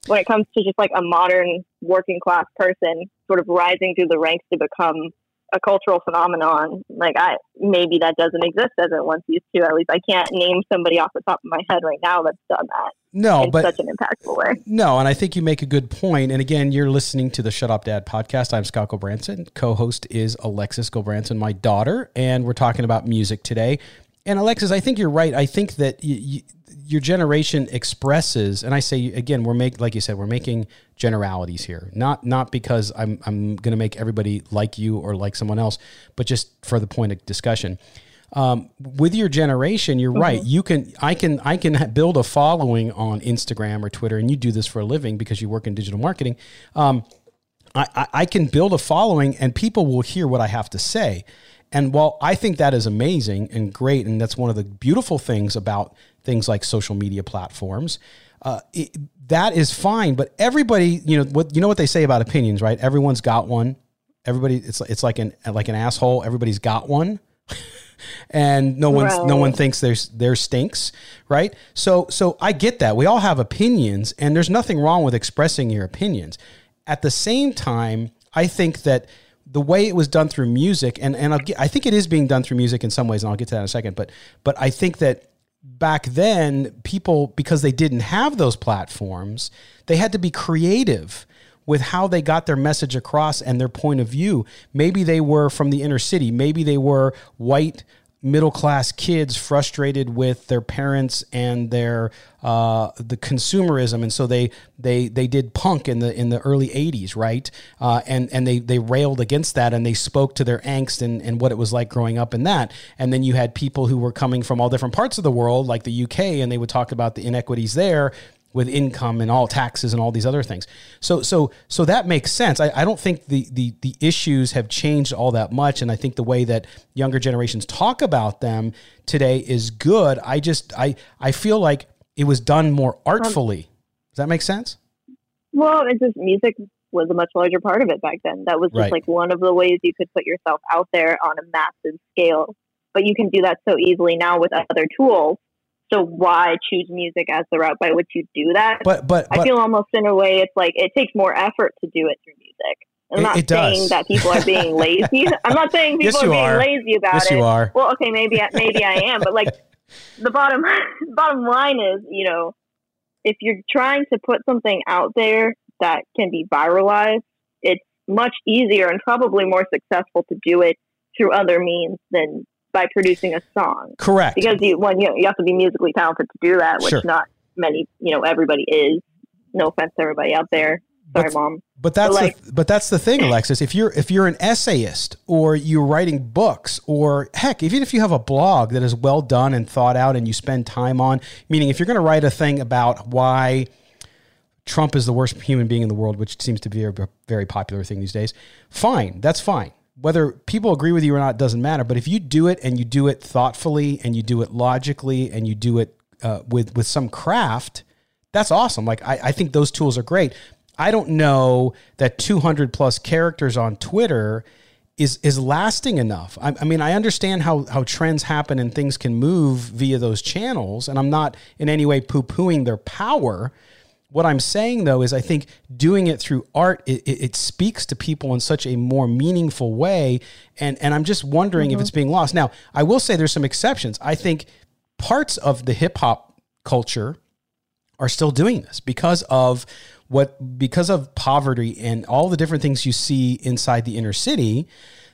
when it comes to just like a modern working class person sort of rising through the ranks to become a cultural phenomenon like i maybe that doesn't exist as it once used to at least i can't name somebody off the top of my head right now that's done that no, in but such an impactful way No, and I think you make a good point. And again, you're listening to the Shut Up Dad podcast. I'm Scott Gulbransen. Co-host is Alexis Gulbransen, my daughter, and we're talking about music today. And Alexis, I think you're right. I think that your generation expresses, and I say again, we're make like you said, we're making generalities here. Not not because I'm I'm going to make everybody like you or like someone else, but just for the point of discussion um, with your generation, you're right. You can, I can, I can build a following on Instagram or Twitter, and you do this for a living because you work in digital marketing. Um, I, I can build a following, and people will hear what I have to say. And while I think that is amazing and great, and that's one of the beautiful things about things like social media platforms, uh, it, that is fine. But everybody, you know what you know what they say about opinions, right? Everyone's got one. Everybody, it's it's like an like an asshole. Everybody's got one. and no one right. no one thinks there's there stinks, right? So so I get that. We all have opinions and there's nothing wrong with expressing your opinions. At the same time, I think that the way it was done through music and and get, i think it is being done through music in some ways and I'll get to that in a second, but but I think that back then people because they didn't have those platforms, they had to be creative with how they got their message across and their point of view. Maybe they were from the inner city, maybe they were white middle class kids frustrated with their parents and their uh, the consumerism, and so they they they did punk in the in the early '80s, right? Uh, and and they they railed against that, and they spoke to their angst and and what it was like growing up in that. And then you had people who were coming from all different parts of the world, like the UK, and they would talk about the inequities there with income and all taxes and all these other things. So so so that makes sense. I, I don't think the, the the issues have changed all that much, and I think the way that younger generations talk about them today is good. I just I I feel like it was done more um, artfully. Does that make sense? Well, it's just music was a much larger part of it back then. That was just right. like one of the ways you could put yourself out there on a massive scale. But you can do that so easily now with other tools so why choose music as the route by which you do that? But but, but I feel almost in a way it's like it takes more effort to do it through music. I'm not it saying does. that people are being lazy. I'm not saying people yes, are being are. lazy about yes, it. You are. Well, okay, maybe maybe I am, but like the bottom bottom line is, you know, if you're trying to put something out there that can be viralized, it's much easier and probably more successful to do it through other means than by producing a song. Correct. Because you when you, you have to be musically talented to do that, which sure. not many, you know, everybody is. No offense to everybody out there. Sorry, but, mom. But that's but like, the, but that's the thing, Alexis. If you're if you're an essayist or you're writing books or heck, even if you have a blog that is well done and thought out and you spend time on, meaning if you're going to write a thing about why Trump is the worst human being in the world, which seems to be a very popular thing these days, fine, that's fine whether people agree with you or not doesn't matter. But if you do it and you do it thoughtfully and you do it logically and you do it uh, with with some craft, that's awesome. Like I, I think those tools are great. I don't know that 200 plus characters on Twitter is is lasting enough. I, I, mean, I understand how how trends happen and things can move via those channels, and I'm not in any way poo pooing their power. What I'm saying though is I think doing it through art, it, it, it speaks to people in such a more meaningful way. And, and I'm just wondering mm-hmm. if it's being lost. Now, I will say there's some exceptions. I think parts of the hip hop culture are still doing this because of what because of poverty and all the different things you see inside the inner city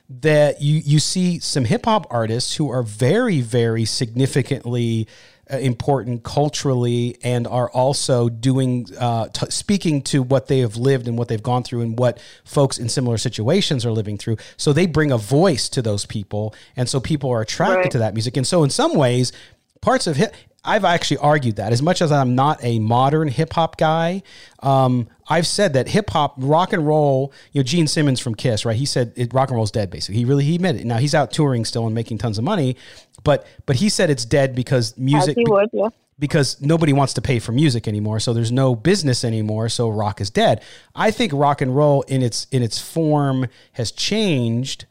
that you you see some hip hop artists who are very very significantly important culturally and are also doing uh, t- speaking to what they have lived and what they've gone through and what folks in similar situations are living through. So they bring a voice to those people. And so people are attracted right. to that music. And so in some ways parts of hip I've actually argued that. As much as I'm not a modern hip hop guy, um, I've said that hip hop, rock and roll. You know, Gene Simmons from Kiss, right? He said it, rock and roll's dead. Basically, he really he admitted it. Now he's out touring still and making tons of money, but but he said it's dead because music. Would, yeah. Because nobody wants to pay for music anymore, so there's no business anymore. So rock is dead. I think rock and roll in its in its form has changed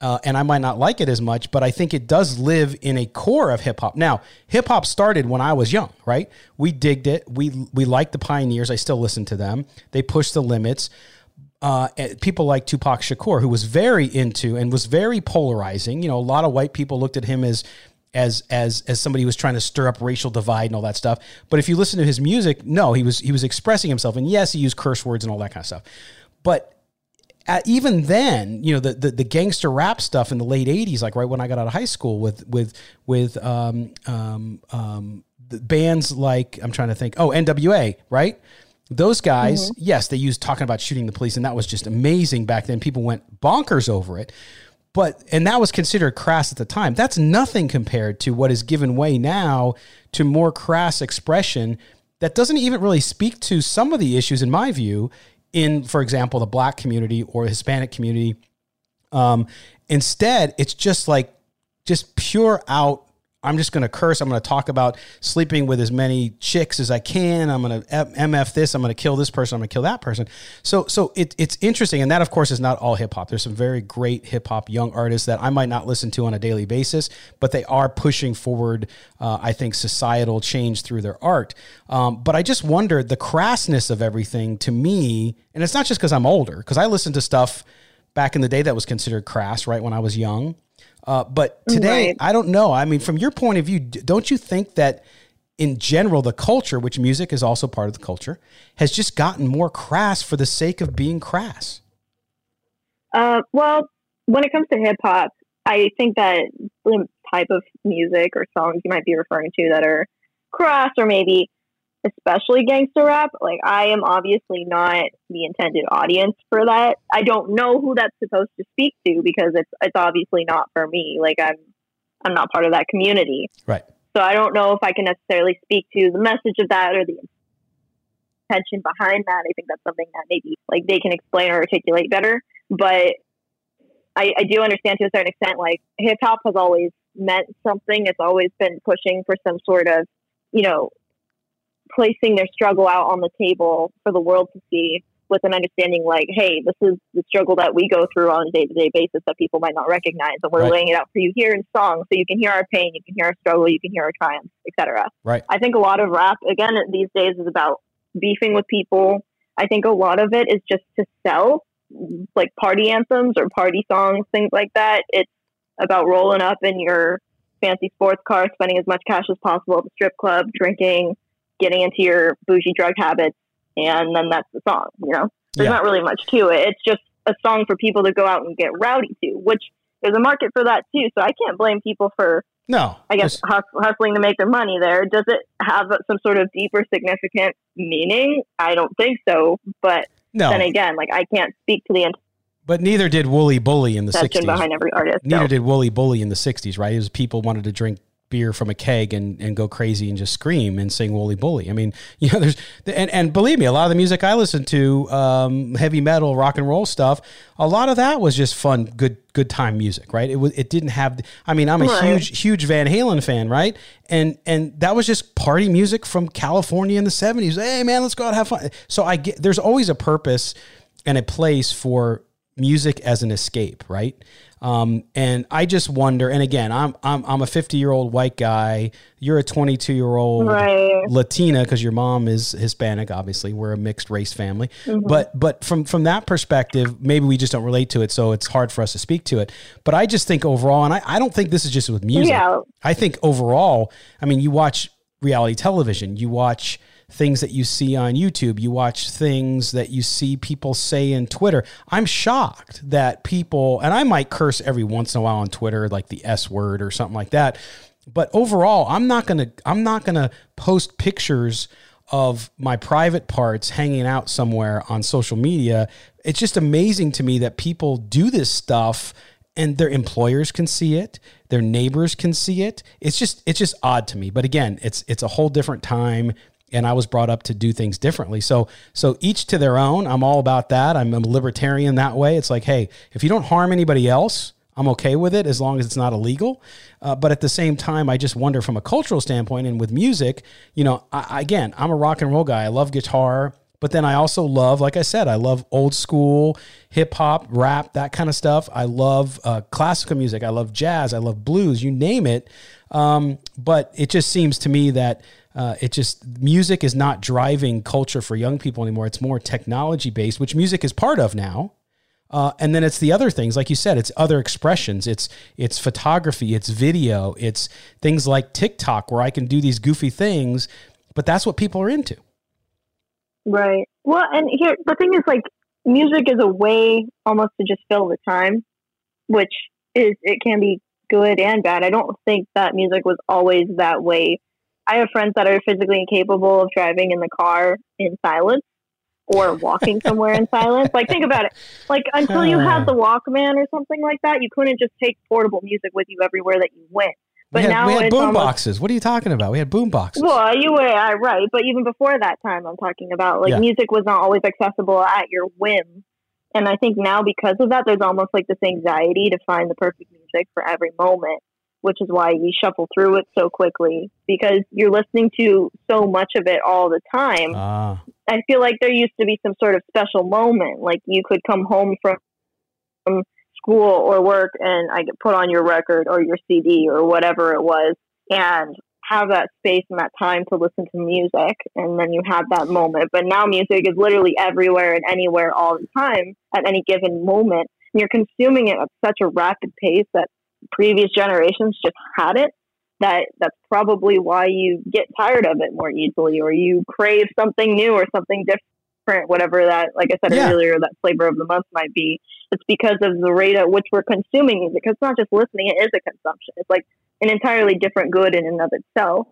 uh, and I might not like it as much, but I think it does live in a core of hip hop. Now, hip hop started when I was young, right? We digged it. We we liked the pioneers. I still listen to them. They pushed the limits. Uh, people like Tupac Shakur, who was very into and was very polarizing. You know, a lot of white people looked at him as as as as somebody who was trying to stir up racial divide and all that stuff. But if you listen to his music, no, he was he was expressing himself, and yes, he used curse words and all that kind of stuff. But at, even then, you know, the, the, the gangster rap stuff in the late '80s, like right when I got out of high school, with with with um, um, um, bands like I'm trying to think, oh N.W.A. Right, those guys, mm-hmm. yes, they used talking about shooting the police, and that was just amazing back then. People went bonkers over it, but and that was considered crass at the time. That's nothing compared to what is given way now to more crass expression that doesn't even really speak to some of the issues, in my view, in, for example, the black community or the Hispanic community. Um, instead, it's just like just pure out I'm just going to curse. I'm going to talk about sleeping with as many chicks as I can. I'm going to mf this. I'm going to kill this person. I'm going to kill that person. So, so it, it's interesting, and that of course is not all hip hop. There's some very great hip hop young artists that I might not listen to on a daily basis, but they are pushing forward. Uh, I think societal change through their art. Um, but I just wonder the crassness of everything to me, and it's not just because I'm older, because I listened to stuff back in the day that was considered crass, right when I was young. Uh, but today, right. I don't know. I mean, from your point of view, don't you think that in general, the culture, which music is also part of the culture, has just gotten more crass for the sake of being crass? Uh, well, when it comes to hip hop, I think that the type of music or songs you might be referring to that are crass or maybe especially gangster rap, like I am obviously not the intended audience for that. I don't know who that's supposed to speak to because it's it's obviously not for me. Like I'm I'm not part of that community. Right. So I don't know if I can necessarily speak to the message of that or the intention behind that. I think that's something that maybe like they can explain or articulate better. But I, I do understand to a certain extent like hip hop has always meant something. It's always been pushing for some sort of, you know, placing their struggle out on the table for the world to see with an understanding like, hey, this is the struggle that we go through on a day to day basis that people might not recognize. And we're right. laying it out for you here in song so you can hear our pain, you can hear our struggle, you can hear our triumphs, etc. Right. I think a lot of rap, again, these days is about beefing with people. I think a lot of it is just to sell like party anthems or party songs, things like that. It's about rolling up in your fancy sports car, spending as much cash as possible at the strip club, drinking, getting into your bougie drug habits, and then that's the song. You know, there's yeah. not really much to it. It's just a song for people to go out and get rowdy to, which there's a market for that too. So I can't blame people for no, I guess hustling to make their money there. Does it have some sort of deeper, significant meaning? I don't think so. But no. then again, like I can't speak to the but neither did Wooly Bully in the '60s. Behind every artist, neither so. did Wooly Bully in the '60s, right? It was people wanted to drink beer from a keg and, and go crazy and just scream and sing Wooly Bully. I mean, you know, there's and, and believe me, a lot of the music I listen to, um, heavy metal, rock and roll stuff, a lot of that was just fun, good good time music, right? It was it didn't have. I mean, I'm a right. huge huge Van Halen fan, right? And and that was just party music from California in the '70s. Hey man, let's go out and have fun. So I get there's always a purpose and a place for music as an escape, right? Um, and I just wonder. And again, I'm I'm I'm a 50 year old white guy. You're a 22 year old right. Latina because your mom is Hispanic. Obviously, we're a mixed race family. Mm-hmm. But but from from that perspective, maybe we just don't relate to it, so it's hard for us to speak to it. But I just think overall, and I, I don't think this is just with music. Yeah. I think overall, I mean, you watch reality television, you watch things that you see on YouTube, you watch things that you see people say in Twitter. I'm shocked that people, and I might curse every once in a while on Twitter, like the S word or something like that. But overall, I'm not gonna I'm not gonna post pictures of my private parts hanging out somewhere on social media. It's just amazing to me that people do this stuff and their employers can see it their neighbors can see it it's just it's just odd to me but again it's it's a whole different time and I was brought up to do things differently. So so each to their own. I'm all about that. I'm a libertarian that way. It's like, hey, if you don't harm anybody else, I'm okay with it as long as it's not illegal. Uh, but at the same time, I just wonder from a cultural standpoint and with music, you know, I, again, I'm a rock and roll guy. I love guitar. But then I also love, like I said, I love old school hip hop, rap, that kind of stuff. I love uh, classical music. I love jazz. I love blues. You name it. Um, but it just seems to me that uh, it just music is not driving culture for young people anymore. It's more technology based, which music is part of now. Uh, and then it's the other things, like you said, it's other expressions. It's it's photography, it's video, it's things like TikTok where I can do these goofy things, but that's what people are into. Right. Well, and here the thing is, like, music is a way almost to just fill the time, which is it can be good and bad. I don't think that music was always that way I have friends that are physically incapable of driving in the car in silence or walking somewhere in silence. Like think about it. Like until you had the Walkman or something like that, you couldn't just take portable music with you everywhere that you went. But we had, now we had boom almost, boxes. What are you talking about? We had boom boxes. Well, you were uh, right, but even before that time, I'm talking about like yeah. music was not always accessible at your whim, And I think now because of that, there's almost like this anxiety to find the perfect music for every moment, which is why you shuffle through it so quickly because you're listening to so much of it all the time. Ah, I feel like there used to be some sort of special moment, like you could come home from, from school or work and I could put on your record or your CD or whatever it was and have that space and that time to listen to music and then you have that moment. But now music is literally everywhere and anywhere all the time at any given moment. And you're consuming it at such a rapid pace that previous generations just had it that that's probably why you get tired of it more easily or you crave something new or something different whatever that like i said Yeah. earlier that flavor of the month might be. It's because of the rate at which we're consuming music. Because it's not just listening it is a consumption. It's like an entirely different good in and of itself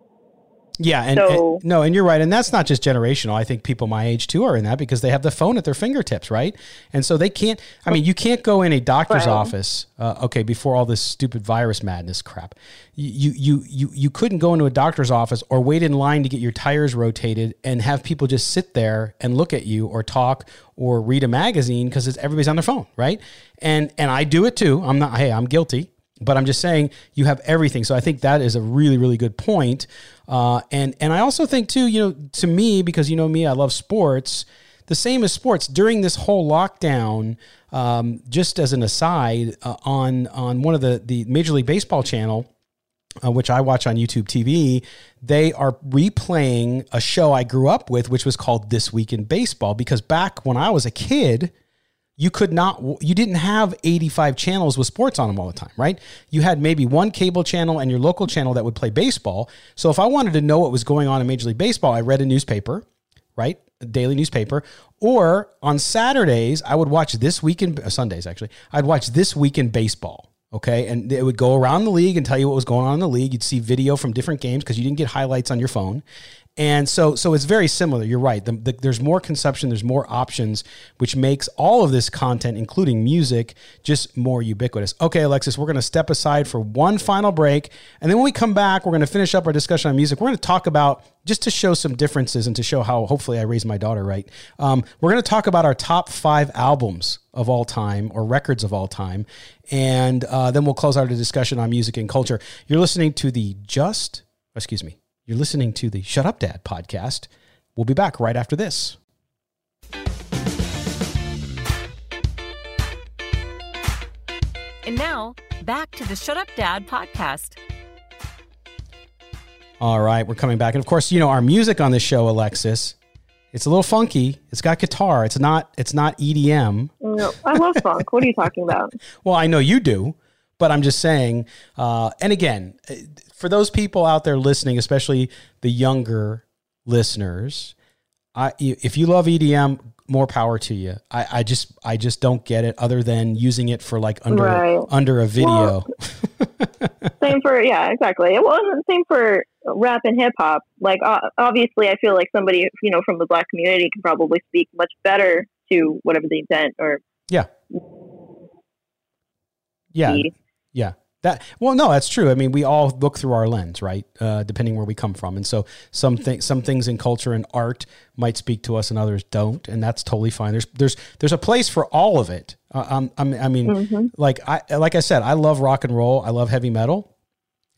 yeah, and, So- and- no, and you're right, and that's not just generational. I think people my age too are in that because they have the phone at their fingertips, right? And so they can't. I mean, you can't go in a doctor's Right. office. Uh, okay, before all this stupid virus madness crap, you you you you couldn't go into a doctor's office or wait in line to get your tires rotated and have people just sit there and look at you or talk or read a magazine because everybody's on their phone, right? And and I do it too. I'm not. Hey, I'm guilty. But I'm just saying you have everything. So I think that is a really, really good point. Uh, and and I also think too, you know, to me because you know me, I love sports. The same as sports during this whole lockdown. Um, just as an aside, uh, on on one of the the Major League Baseball channel, uh, which I watch on YouTube TV, they are replaying a show I grew up with, which was called This Week in Baseball. Because back when I was a kid, you could not you didn't have 85 channels with sports on them all the time right? You had maybe one cable channel and your local channel that would play baseball. So if i wanted to know what was going on in major league baseball i read a newspaper right? A daily newspaper. Or on saturdays i would watch this week in uh, sundays actually. I'd watch this week in baseball okay? And it would go around the league and tell you what was going on in the league. You'd see video from different games because you didn't get highlights on your phone and so, so it's very similar. You're right. The, the, there's more consumption. There's more options, which makes all of this content, including music, just more ubiquitous. Okay, Alexis, we're going to step aside for one final break, and then when we come back, we're going to finish up our discussion on music. We're going to talk about just to show some differences and to show how hopefully I raised my daughter right. Um, we're going to talk about our top five albums of all time or records of all time, and uh, then we'll close out a discussion on music and culture. You're listening to the Just, excuse me. You're listening to the Shut Up Dad podcast. We'll be back right after this. And now, back to the Shut Up Dad podcast. All right, we're coming back. And of course, you know, our music on this show, Alexis, it's a little funky. It's got guitar. It's not it's not EDM. no i love funk what are you talking about Well, I know you do, but I'm just saying. Uh, and again, uh, for those people out there listening, especially the younger listeners, I, if you love EDM, more power to you. I, I just I just don't get it, other than using it for like under Right. under a video. same for yeah exactly it wasn't same for rap and hip hop like obviously i feel like somebody you know from the black community can probably speak much better to whatever the intent or yeah, yeah, the- yeah. That well, no, that's true. I mean, we all look through our lens, right? Uh, depending where we come from, and so some things, some things in culture and art might speak to us, and others don't, and that's totally fine. There's there's there's a place for all of it. Uh, um, I'm, I mean, like I like I said, I love rock and roll. I love heavy metal,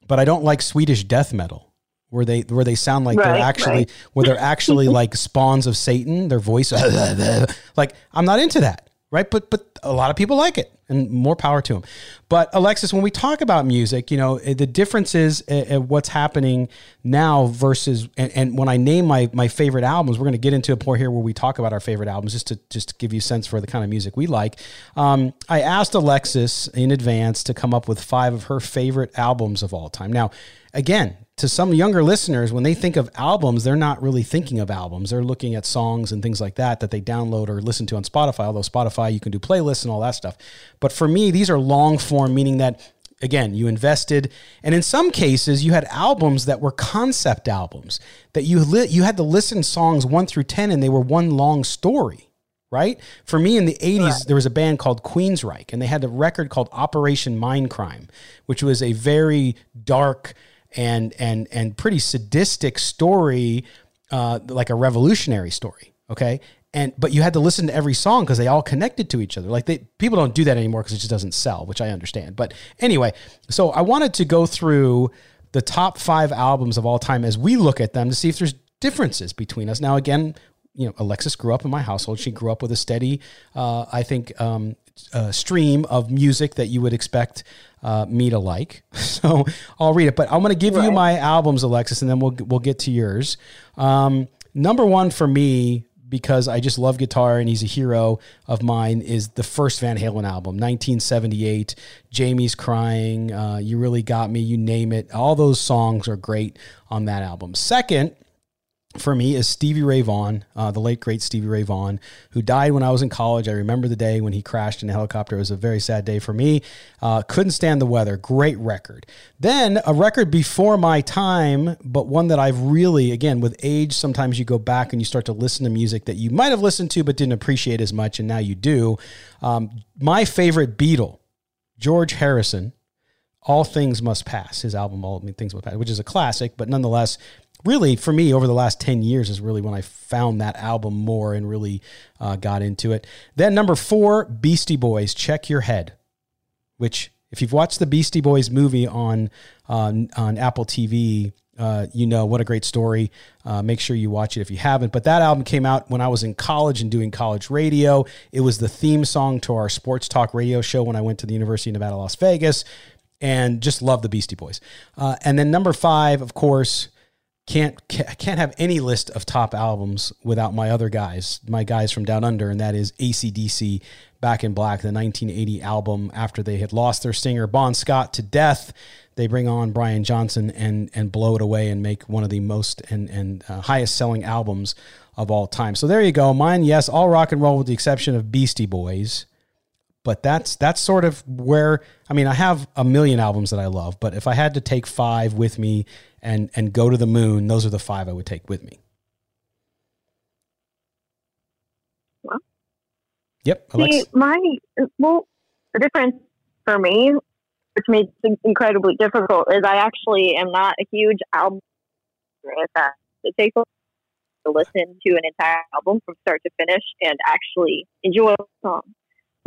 but I don't like Swedish death metal. Where they where they sound like they're actually right. where they're actually like spawns of Satan. Their voice, like I'm not into that, right? But but a lot of people like it, and more power to them. But Alexis, when we talk about music, you know eh, the difference is uh, uh, what's happening now versus and, and when I name my my favorite albums, we're going to get into a point here where we talk about our favorite albums, just to just to give you a sense for the kind of music we like. Um, I asked Alexis in advance to come up with five of her favorite albums of all time. Now, again, to some younger listeners, when they think of albums, they're not really thinking of albums. They're looking at songs and things like that that they download or listen to on Spotify. Although Spotify, you can do playlists and all that stuff. But for me, these are long form, meaning that again, you invested, and in some cases, you had albums that were concept albums that you li- you had to listen songs one through ten, and they were one long story right? For me in the 80s, there was a band called Queensryche, and they had a record called Operation Mindcrime, which was a very dark and and and pretty sadistic story, uh, like a revolutionary story. Okay. and but you had to listen to every song because they all connected to each other. Like they people don't do that anymore because it just doesn't sell, which I understand. But anyway, so I wanted to go through the top five albums of all time as we look at them to see if there's differences between us. Now, again, you know, Alexis grew up in my household. She grew up with a steady, uh, I think, um, uh, stream of music that you would expect uh, me to like. So I'll read it, but I'm going to give right. you my albums, Alexis, and then we'll we'll get to yours. Um, number one for me because I just love guitar and he's a hero of mine is the first Van Halen album, 1978. Jamie's Crying, uh, You Really Got Me, you name it. All those songs are great on that album. Second, for me is Stevie Ray Vaughan, uh, the late great Stevie Ray Vaughan, who died when I was in college. I remember the day when he crashed in a helicopter. It was a very sad day for me. Uh, couldn't stand the weather. Great record. Then a record before my time, but one that I've really, again, with age, sometimes you go back and you start to listen to music that you might have listened to but didn't appreciate as much, and now you do. Um, my favorite Beatle, George Harrison. All Things Must Pass, his album All Things Must Pass, which is a classic, but nonetheless, really for me over the last 10 years is really when i found that album more and really uh, got into it. Then number four beastie boys check your head which if you've watched the beastie boys movie on on, on apple tv uh, you know what a great story. Uh, make sure you watch it if you haven't. But that album came out when i was in college and doing college radio. It was the theme song to our sports talk radio show when i went to the university of nevada las vegas and just love the beastie boys. Uh, and then number five of course can't I can't have any list of top albums without my other guys, my guys from down under, and that is ACDC Back in Black, the 1980 album. After they had lost their singer Bon Scott to death, they bring on Brian Johnson and and blow it away and make one of the most and and uh, highest selling albums of all time. So there you go. Mine, yes, all rock and roll with the exception of Beastie Boys. But that's that's sort of where I mean I have a million albums that I love, but if I had to take five with me and and go to the moon, those are the five I would take with me. Well, yep. See, my well, the difference for me, which makes it incredibly difficult, is I actually am not a huge album. It takes to listen to an entire album from start to finish and actually enjoy a song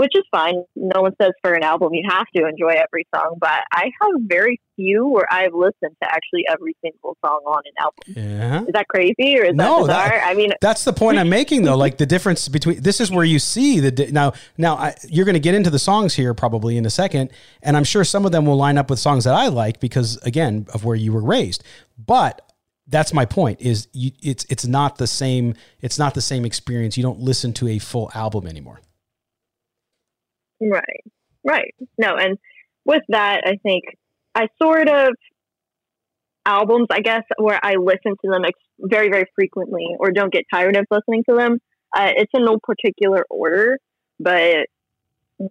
which is fine. No one says for an album you have to enjoy every song, but I have very few where I've listened to actually every single song on an album. Yeah. Is that crazy or is no, that bizarre? That, I mean, that's the point I'm making though. Like the difference between this is where you see the now now I, you're going to get into the songs here probably in a second, and I'm sure some of them will line up with songs that I like because again of where you were raised, but. That's my point. Is you, it's it's not the same. It's not the same experience. You don't listen to a full album anymore. Right. Right. No, and with that, I think I sort of albums, I guess, where I listen to them ex- very, very frequently or don't get tired of listening to them. Uh, it's in no particular order, but at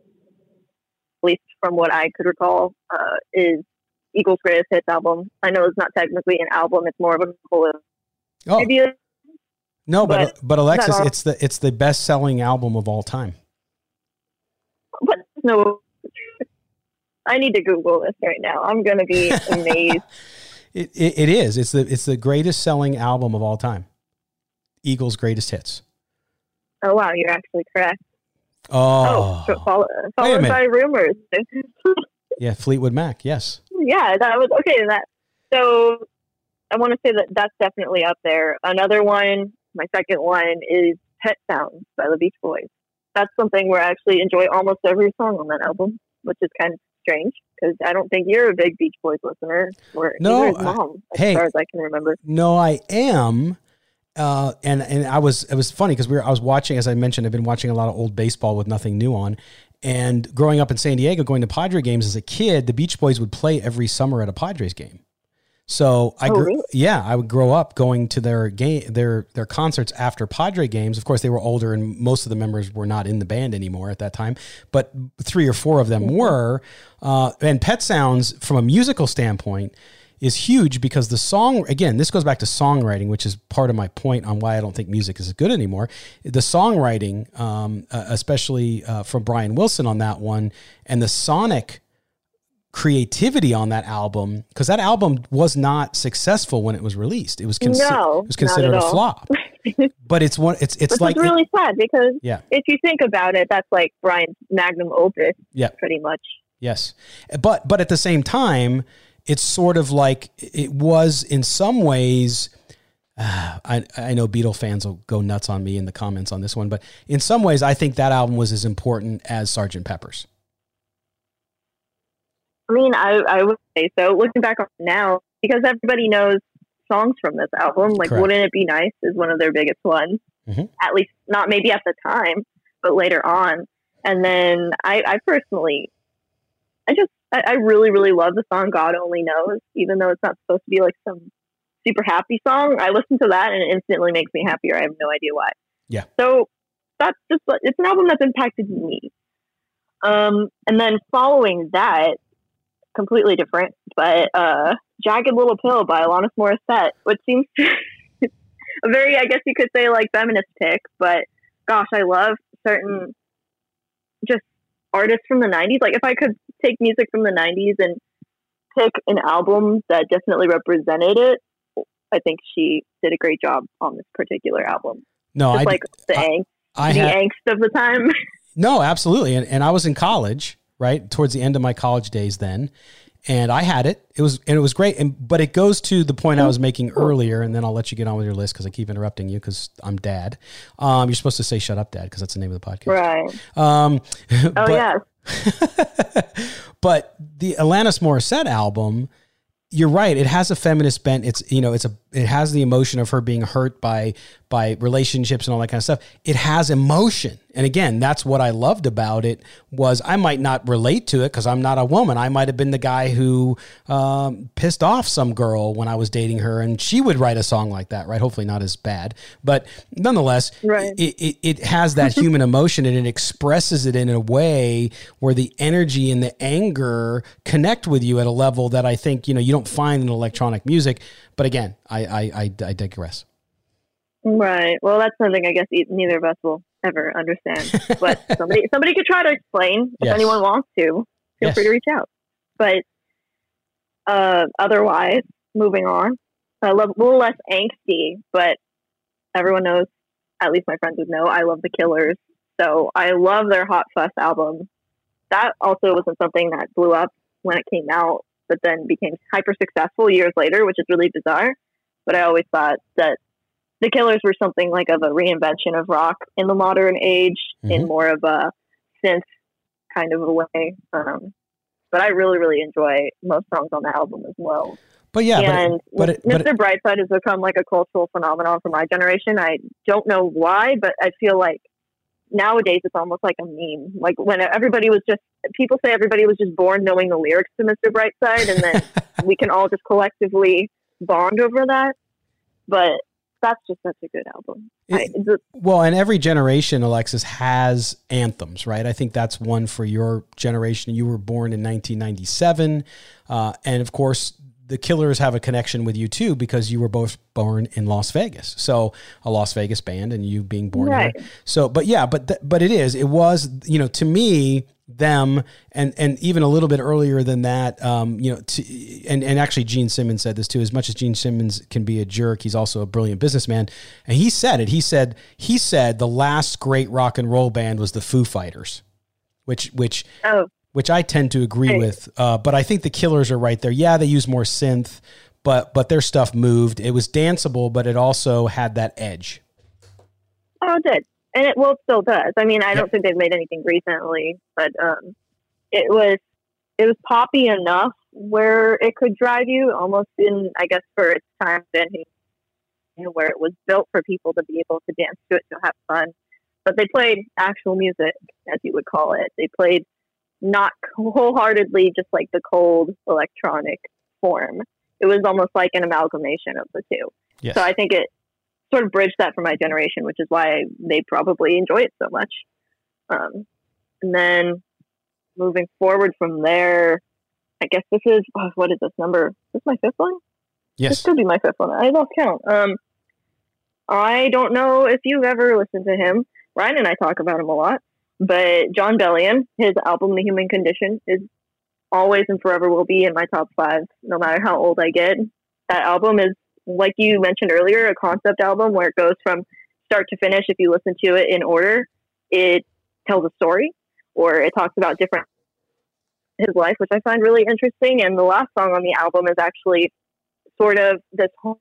least from what I could recall, uh, is Eagles' greatest hits album. I know it's not technically an album; it's more of a whole. Oh. No, but but, but Alexis, it's the it's the best selling album of all time no. I need to Google this right now. I'm going to be amazed. it, it, it is. It's the it's the greatest selling album of all time. Eagles' greatest hits. Oh wow, you're actually correct. Oh, oh follow, followed by rumors. yeah, Fleetwood Mac. Yes. Yeah, that was okay. That so I want to say that that's definitely up there. Another one, my second one is Pet Sounds by the Beach Boys that's something where I actually enjoy almost every song on that album, which is kind of strange because I don't think you're a big Beach Boys listener. Or no, mom, as hey, far as I can remember. No, I am. Uh, and and I was it was funny because we were I was watching as I mentioned I've been watching a lot of old baseball with nothing new on, and growing up in San Diego, going to Padre games as a kid, the Beach Boys would play every summer at a Padres game. So I, oh, grew, really? yeah, I would grow up going to their game, their their concerts after Padre games. Of course, they were older, and most of the members were not in the band anymore at that time. But three or four of them mm-hmm. were. Uh, and Pet Sounds, from a musical standpoint, is huge because the song again. This goes back to songwriting, which is part of my point on why I don't think music is good anymore. The songwriting, um, uh, especially uh, from Brian Wilson on that one, and the sonic creativity on that album because that album was not successful when it was released. It was, consi- No, it was considered a flop. but it's one. It's it's Which like really sad because yeah, if you think about it, that's like Brian's magnum opus, yeah. pretty much. Yes, but but at the same time, it's sort of like it was in some ways. Uh, I I know Beatle fans will go nuts on me in the comments on this one, but in some ways, I think that album was as important as Sergeant Pepper's. I mean, I, I would say so. Looking back on now, because everybody knows songs from this album, like Correct. "Wouldn't It Be Nice" is one of their biggest ones. Mhm. At least, not maybe at the time, but later on. And then I, I personally, I just, I, I really, really love the song "God Only Knows," even though it's not supposed to be like some super happy song. I listen to that and it instantly makes me happier. I have no idea why. Yeah. So that's just it's an album that's impacted me. Um, and then following that, completely different, but uh, "Jagged Little Pill" by Alanis Morissette, which seems a very, I guess you could say, like feminist pick. But gosh, I love certain just artists from the '90s. Like if I could take music from the '90s and pick an album that definitely represented it, I think she did a great job on this particular album. No, Just I like the I- angst, I the had angst of the time. no, absolutely, and and I was in college, right towards the end of my college days then. And I had it. It was and it was great. And but it goes to the point I was making earlier, and then I'll let you get on with your list because I keep interrupting you because I'm dad. Um, you're supposed to say "shut up, dad" because that's the name of the podcast. right. Um, Oh but, yes. but the Alanis Morissette album, you're right. It has a feminist bent. It's you know, it's a it has the emotion of her being hurt by by relationships and all that kind of stuff. It has emotion, and again, that's what I loved about it. Was I might not relate to it because I'm not a woman. I might have been the guy who um, pissed off some girl when I was dating her, and she would write a song like that, right? Hopefully not as bad, but nonetheless, Right. it, it, it has that human emotion and it expresses it in a way where the energy and the anger connect with you at a level that I think you know you don't find in electronic music. But again, I I, I, I digress. Right. Well, that's something I guess neither of us will ever understand. But somebody somebody could try to explain if Yes. anyone wants to. Feel Yes. free to reach out. But uh, otherwise, moving on, I love a little less angsty, but everyone knows. At least my friends would know. I love the Killers, so I love their Hot Fuss album. That also wasn't something that blew up when it came out, but then became hyper successful years later, which is really bizarre. But I always thought that the Killers were something like of a reinvention of rock in the modern age, in Mhm. more of a synth kind of a way. Um, but I really, really enjoy most songs on the album as well. But yeah, and but it, but it, Mr. Brightside has become like a cultural phenomenon for my generation. I don't know why, but I feel like nowadays it's almost like a meme. Like when everybody was just people say everybody was just born knowing the lyrics to Mr. Brightside, and then we can all just collectively bond over that. But that's just such a good album. I, the, Well, and every generation, Alexis, has anthems, right? I think that's one for your generation. You were born in 1997. Uh, and of course, the Killers have a connection with you too because you were both born in Las Vegas. So a Las Vegas band and you being born Right. here. So, but yeah, but th- but it is. It was, you know, to me, them and and even a little bit earlier than that um you know to, and and actually Gene Simmons said this too as much as Gene Simmons can be a jerk he's also a brilliant businessman and he said it he said he said the last great rock and roll band was the Foo Fighters which which oh, which I tend to agree with uh but I think the Killers are right there yeah they use more synth but but their stuff moved it was danceable but it also had that edge Oh, it did. And it well it still does. I mean, I don't think they've made anything recently, but um it was it was poppy enough where it could drive you almost in I guess for its time then where it was built for people to be able to dance to it to have fun. But they played actual music, as you would call it. They played not wholeheartedly just like the cold electronic form. It was almost like an amalgamation of the two. yes So I think it sort of bridged that for my generation, which is why they probably enjoy it so much. Um, and then moving forward from there, I guess this is oh, what is this number? Is this my fifth one? Yes, this could be my fifth one. I lost count. Um, I don't know if you've ever listened to him. Ryan and I talk about him a lot, but Jon Bellion, his album "The Human Condition" is always and forever will be in my top five, no matter how old I get. That album is, like you mentioned earlier, a concept album where it goes from start to finish. If you listen to it in order, it tells a story or it talks about different his life, which I find really interesting. And the last song on the album is actually sort of this whole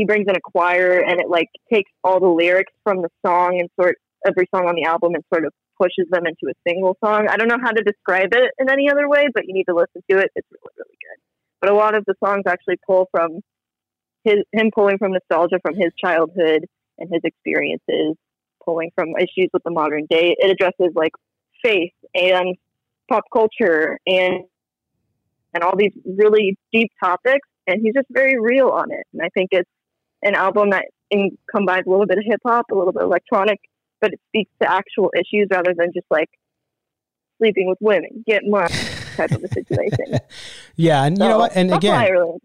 he brings in a choir and it like takes all the lyrics from the song and sort every song on the album and sort of pushes them into a single song. I don't know how to describe it in any other way, but you need to listen to it. It's really, really good. But a lot of the songs actually pull from his him pulling from nostalgia from his childhood and his experiences, pulling from issues with the modern day. It addresses like faith and pop culture and and all these really deep topics and he's just very real on it and i think it's an album that in, combines a little bit of hip hop a little bit electronic but it speaks to actual issues rather than just like sleeping with women get money type of a situation yeah and so, you know what and again I really.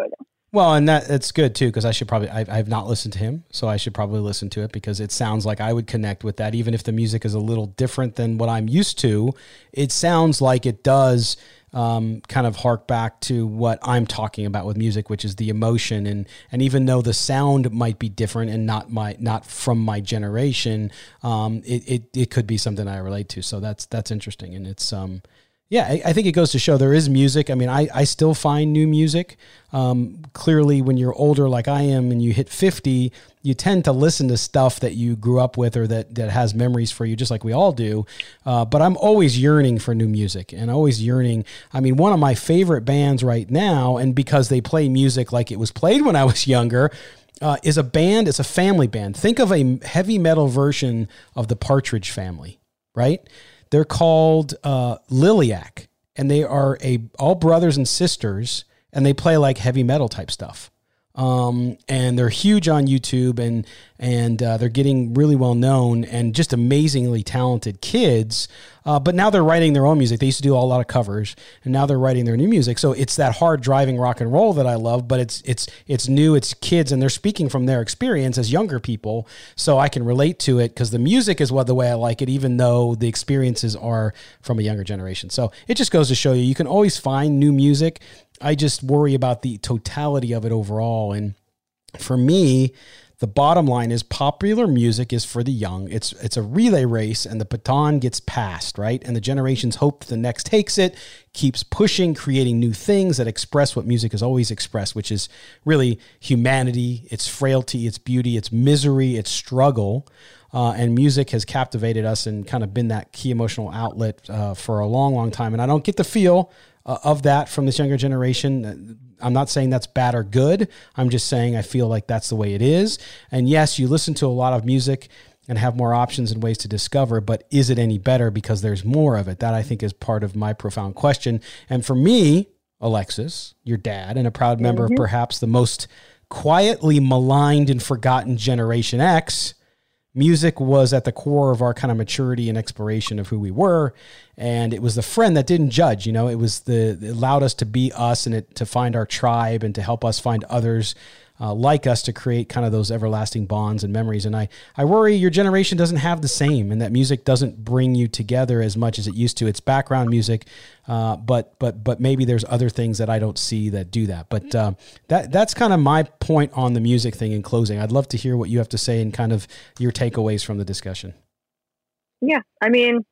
Well, and that that's good too because I should probably I, I have not listened to him, so I should probably listen to it because it sounds like I would connect with that, even if the music is a little different than what I'm used to. It sounds like it does um, kind of hark back to what I'm talking about with music, which is the emotion and and even though the sound might be different and not my not from my generation, um, it, it it could be something I relate to. So that's that's interesting, and it's um yeah, I, I, think it goes to show there is music. I mean, I, I still find new music. Um, clearly, when you're older, like I am, and you hit 50, you tend to listen to stuff that you grew up with or that, that has memories for you, just like we all do. Uh, but I'm always yearning for new music and always yearning. I mean, one of my favorite bands right now, and because they play music like it was played when I was younger, uh, is a band, it's a family band. Think of a heavy metal version of the Partridge family, right? They're called uh, Liliac, and they are a all brothers and sisters, and they play like heavy metal type stuff. Um, and they're huge on YouTube, and and uh, they're getting really well known and just amazingly talented kids. Uh, but now they're writing their own music. They used to do a lot of covers, and now they're writing their new music. So it's that hard driving rock and roll that I love, but it's it's it's new. It's kids, and they're speaking from their experience as younger people, so I can relate to it because the music is what the way I like it, even though the experiences are from a younger generation. So it just goes to show you, you can always find new music. I just worry about the totality of it overall, and for me the bottom line is popular music is for the young. It's it's a relay race and the baton gets passed, right? And the generations hope that the next takes it, keeps pushing, creating new things that express what music has always expressed, which is really humanity, its frailty, its beauty, its misery, its struggle. Uh, and music has captivated us and kind of been that key emotional outlet uh, for a long, long time. And I don't get the feel uh, of that from this younger generation. I'm not saying that's bad or good. I'm just saying I feel like that's the way it is. And yes, you listen to a lot of music and have more options and ways to discover, but is it any better because there's more of it? That I think is part of my profound question. And for me, Alexis, your dad, and a proud member mm-hmm. of perhaps the most quietly maligned and forgotten Generation X, music was at the core of our kind of maturity and exploration of who we were. And it was the friend that didn't judge you know it was the it allowed us to be us and it to find our tribe and to help us find others uh, like us to create kind of those everlasting bonds and memories. And I, I worry your generation doesn't have the same, and that music doesn't bring you together as much as it used to. It's background music, uh, but but but maybe there's other things that I don't see that do that. But uh, that that's kind of my point on the music thing in closing. I'd love to hear what you have to say and kind of your takeaways from the discussion. Yeah, I mean,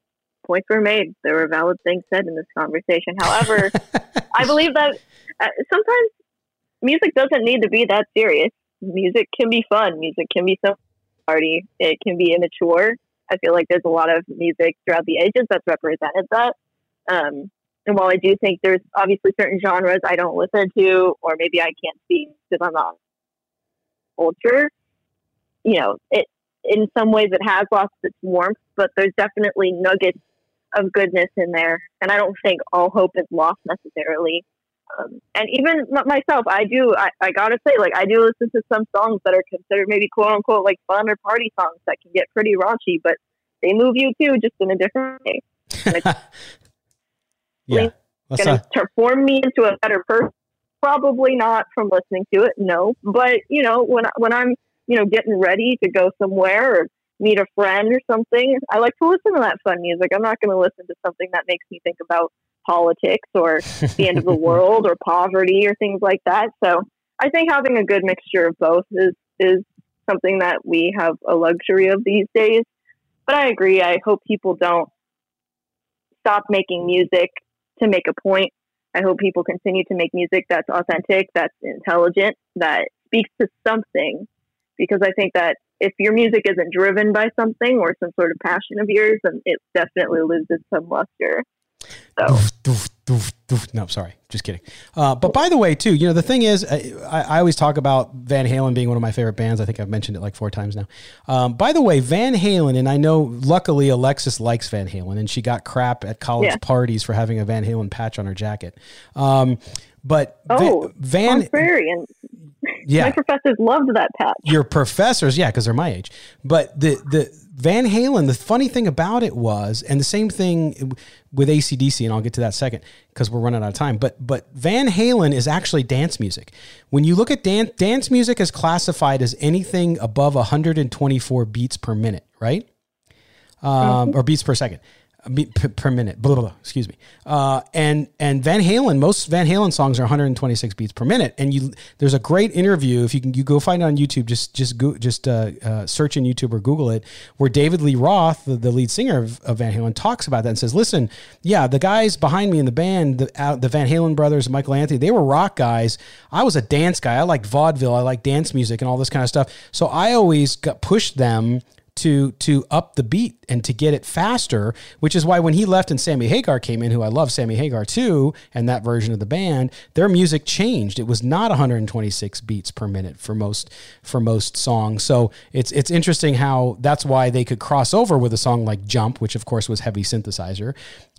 points were made. There were valid things said in this conversation. However, I believe that uh, sometimes music doesn't need to be that serious. Music can be fun. Music can be so party. It can be immature. I feel like there's a lot of music throughout the ages that's represented that. Um, and while I do think there's obviously certain genres I don't listen to, or maybe I can't see because I'm not culture, you know, it in some ways it has lost its warmth, but there's definitely nuggets of goodness in there. And I don't think all hope is lost necessarily. Um, and even myself, I do. I, I gotta say, like, I do listen to some songs that are considered maybe quote unquote like fun or party songs that can get pretty raunchy, but they move you too, just in a different way. yeah, gonna transform me into a better person. Probably not from listening to it, no. But you know, when when I'm you know getting ready to go somewhere or meet a friend or something, I like to listen to that fun music. I'm not going to listen to something that makes me think about politics or the end of the world or poverty or things like that. So I think having a good mixture of both is is something that we have a luxury of these days. But I agree. I hope people don't stop making music to make a point. I hope people continue to make music that's authentic, that's intelligent, that speaks to something. Because I think that if your music isn't driven by something or some sort of passion of yours, then it definitely loses some luster. So. No, sorry, just kidding. Uh, but by the way, too, you know, the thing is, I, I, always talk about Van Halen being one of my favorite bands. I think I've mentioned it like four times now. Um, by the way, Van Halen, and I know luckily Alexis likes Van Halen, and she got crap at college yeah. parties for having a Van Halen patch on her jacket. Um, but oh, Van, and yeah, my professors loved that patch. Your professors, yeah, because they're my age. But the the Van Halen, the funny thing about it was, and the same thing with ACDC, and I'll get to that second because we're running out of time. But but Van Halen is actually dance music. When you look at dance, dance music is classified as anything above 124 beats per minute, right? Um, mm-hmm. Or beats per second per minute. Blah, blah, blah, excuse me. Uh, and and Van Halen, most Van Halen songs are 126 beats per minute. And you, there's a great interview if you can you go find it on YouTube. Just just go, just uh, uh, search in YouTube or Google it, where David Lee Roth, the, the lead singer of, of, Van Halen, talks about that and says, "Listen, yeah, the guys behind me in the band, the, the Van Halen brothers, Michael Anthony, they were rock guys. I was a dance guy. I liked vaudeville. I liked dance music and all this kind of stuff. So I always got pushed them." To to up the beat and to get it faster, which is why when he left and Sammy Hagar came in, who I love Sammy Hagar too, and that version of the band, their music changed. It was not 126 beats per minute for most for most songs. So it's it's interesting how that's why they could cross over with a song like Jump, which of course was heavy synthesizer,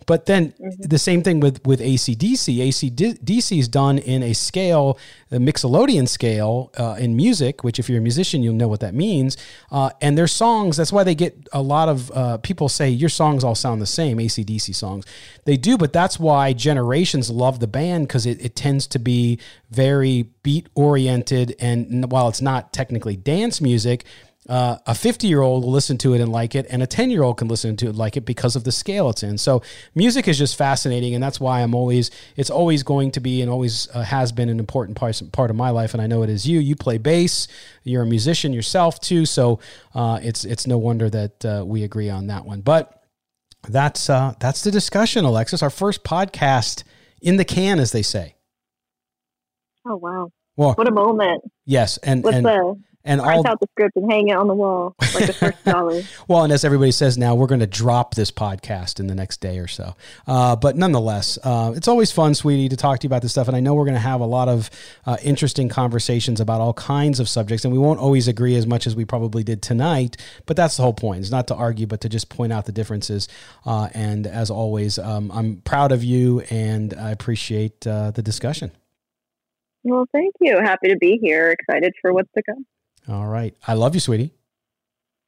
but then mm-hmm. the same thing with with ACDC. ACDC is done in a scale, a Mixolydian scale uh, in music, which if you're a musician, you'll know what that means. Uh, and their songs, that's why they get a lot of uh, people say your songs all sound the same, ACDC songs. They do, but that's why generations love the band because it, it tends to be very beat oriented. And while it's not technically dance music, uh, a 50 year old will listen to it and like it, and a 10 year old can listen to it and like it because of the scale it's in. So, music is just fascinating, and that's why I'm always, it's always going to be and always uh, has been an important part, part of my life. And I know it is you. You play bass, you're a musician yourself too. So, uh, it's, it's no wonder that uh, we agree on that one. But that's, uh, that's the discussion, Alexis. Our first podcast in the can, as they say. Oh, wow. Well, what a moment. Yes. And, What's and, the and Print all out the script and hang it on the wall like the first dollar. well, and as everybody says now, we're going to drop this podcast in the next day or so. Uh, but nonetheless, uh, it's always fun, sweetie, to talk to you about this stuff. And I know we're going to have a lot of uh, interesting conversations about all kinds of subjects, and we won't always agree as much as we probably did tonight. But that's the whole point: it's not to argue, but to just point out the differences. Uh, and as always, um, I'm proud of you, and I appreciate uh, the discussion. Well, thank you. Happy to be here. Excited for what's to come. All right. I love you, sweetie.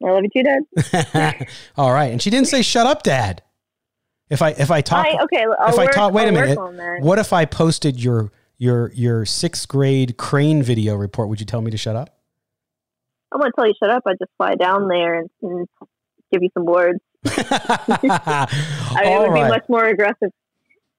I love you too, Dad. All right. And she didn't say shut up, Dad. If I if I talk I, okay, I'll if work, I talk wait I'll a minute. What if I posted your your your sixth grade crane video report? Would you tell me to shut up? I'm gonna tell you shut up. I just fly down there and, and give you some words. I mean, it would right. be much more aggressive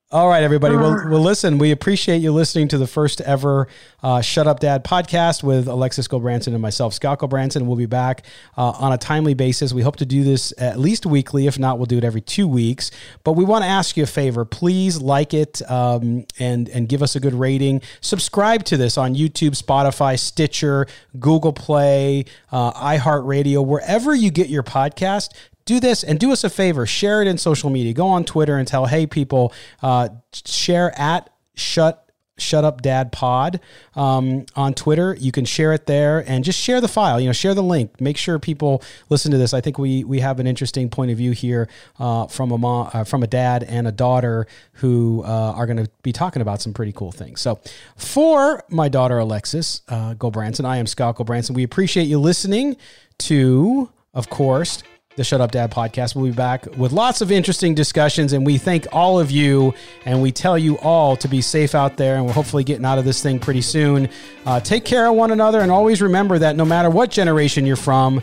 all right, everybody. Well, well, listen, we appreciate you listening to the first ever uh, Shut Up Dad podcast with Alexis Gulbransen and myself, Scott Gulbransen. We'll be back uh, on a timely basis. We hope to do this at least weekly. If not, we'll do it every two weeks. But we want to ask you a favor. Please like it um, and, and give us a good rating. Subscribe to this on YouTube, Spotify, Stitcher, Google Play, uh, iHeartRadio, wherever you get your podcast do this and do us a favor. Share it in social media. Go on twitter and tell hey people uh, share at shut shut up dad pod um, on twitter. You can share it there and just share the file you know share the link. Make sure people listen to this. I think we we have an interesting point of view here uh, from a mom uh, from a dad and a daughter who uh, are going to be talking about some pretty cool things. So for my daughter alexis uh, Gulbransen, i am scott Gulbransen. we appreciate you listening to of course the Shut Up Dad podcast. We'll be back with lots of interesting discussions, and we thank all of you, and we tell you all to be safe out there, and we're hopefully getting out of this thing pretty soon. Uh, take care of one another, and always remember that no matter what generation you're from,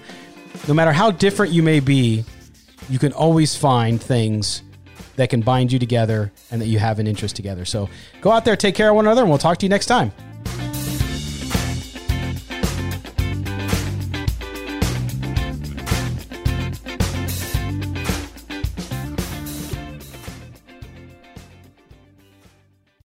no matter how different you may be, you can always find things that can bind you together and that you have an interest together. So go out there, take care of one another, and we'll talk to you next time.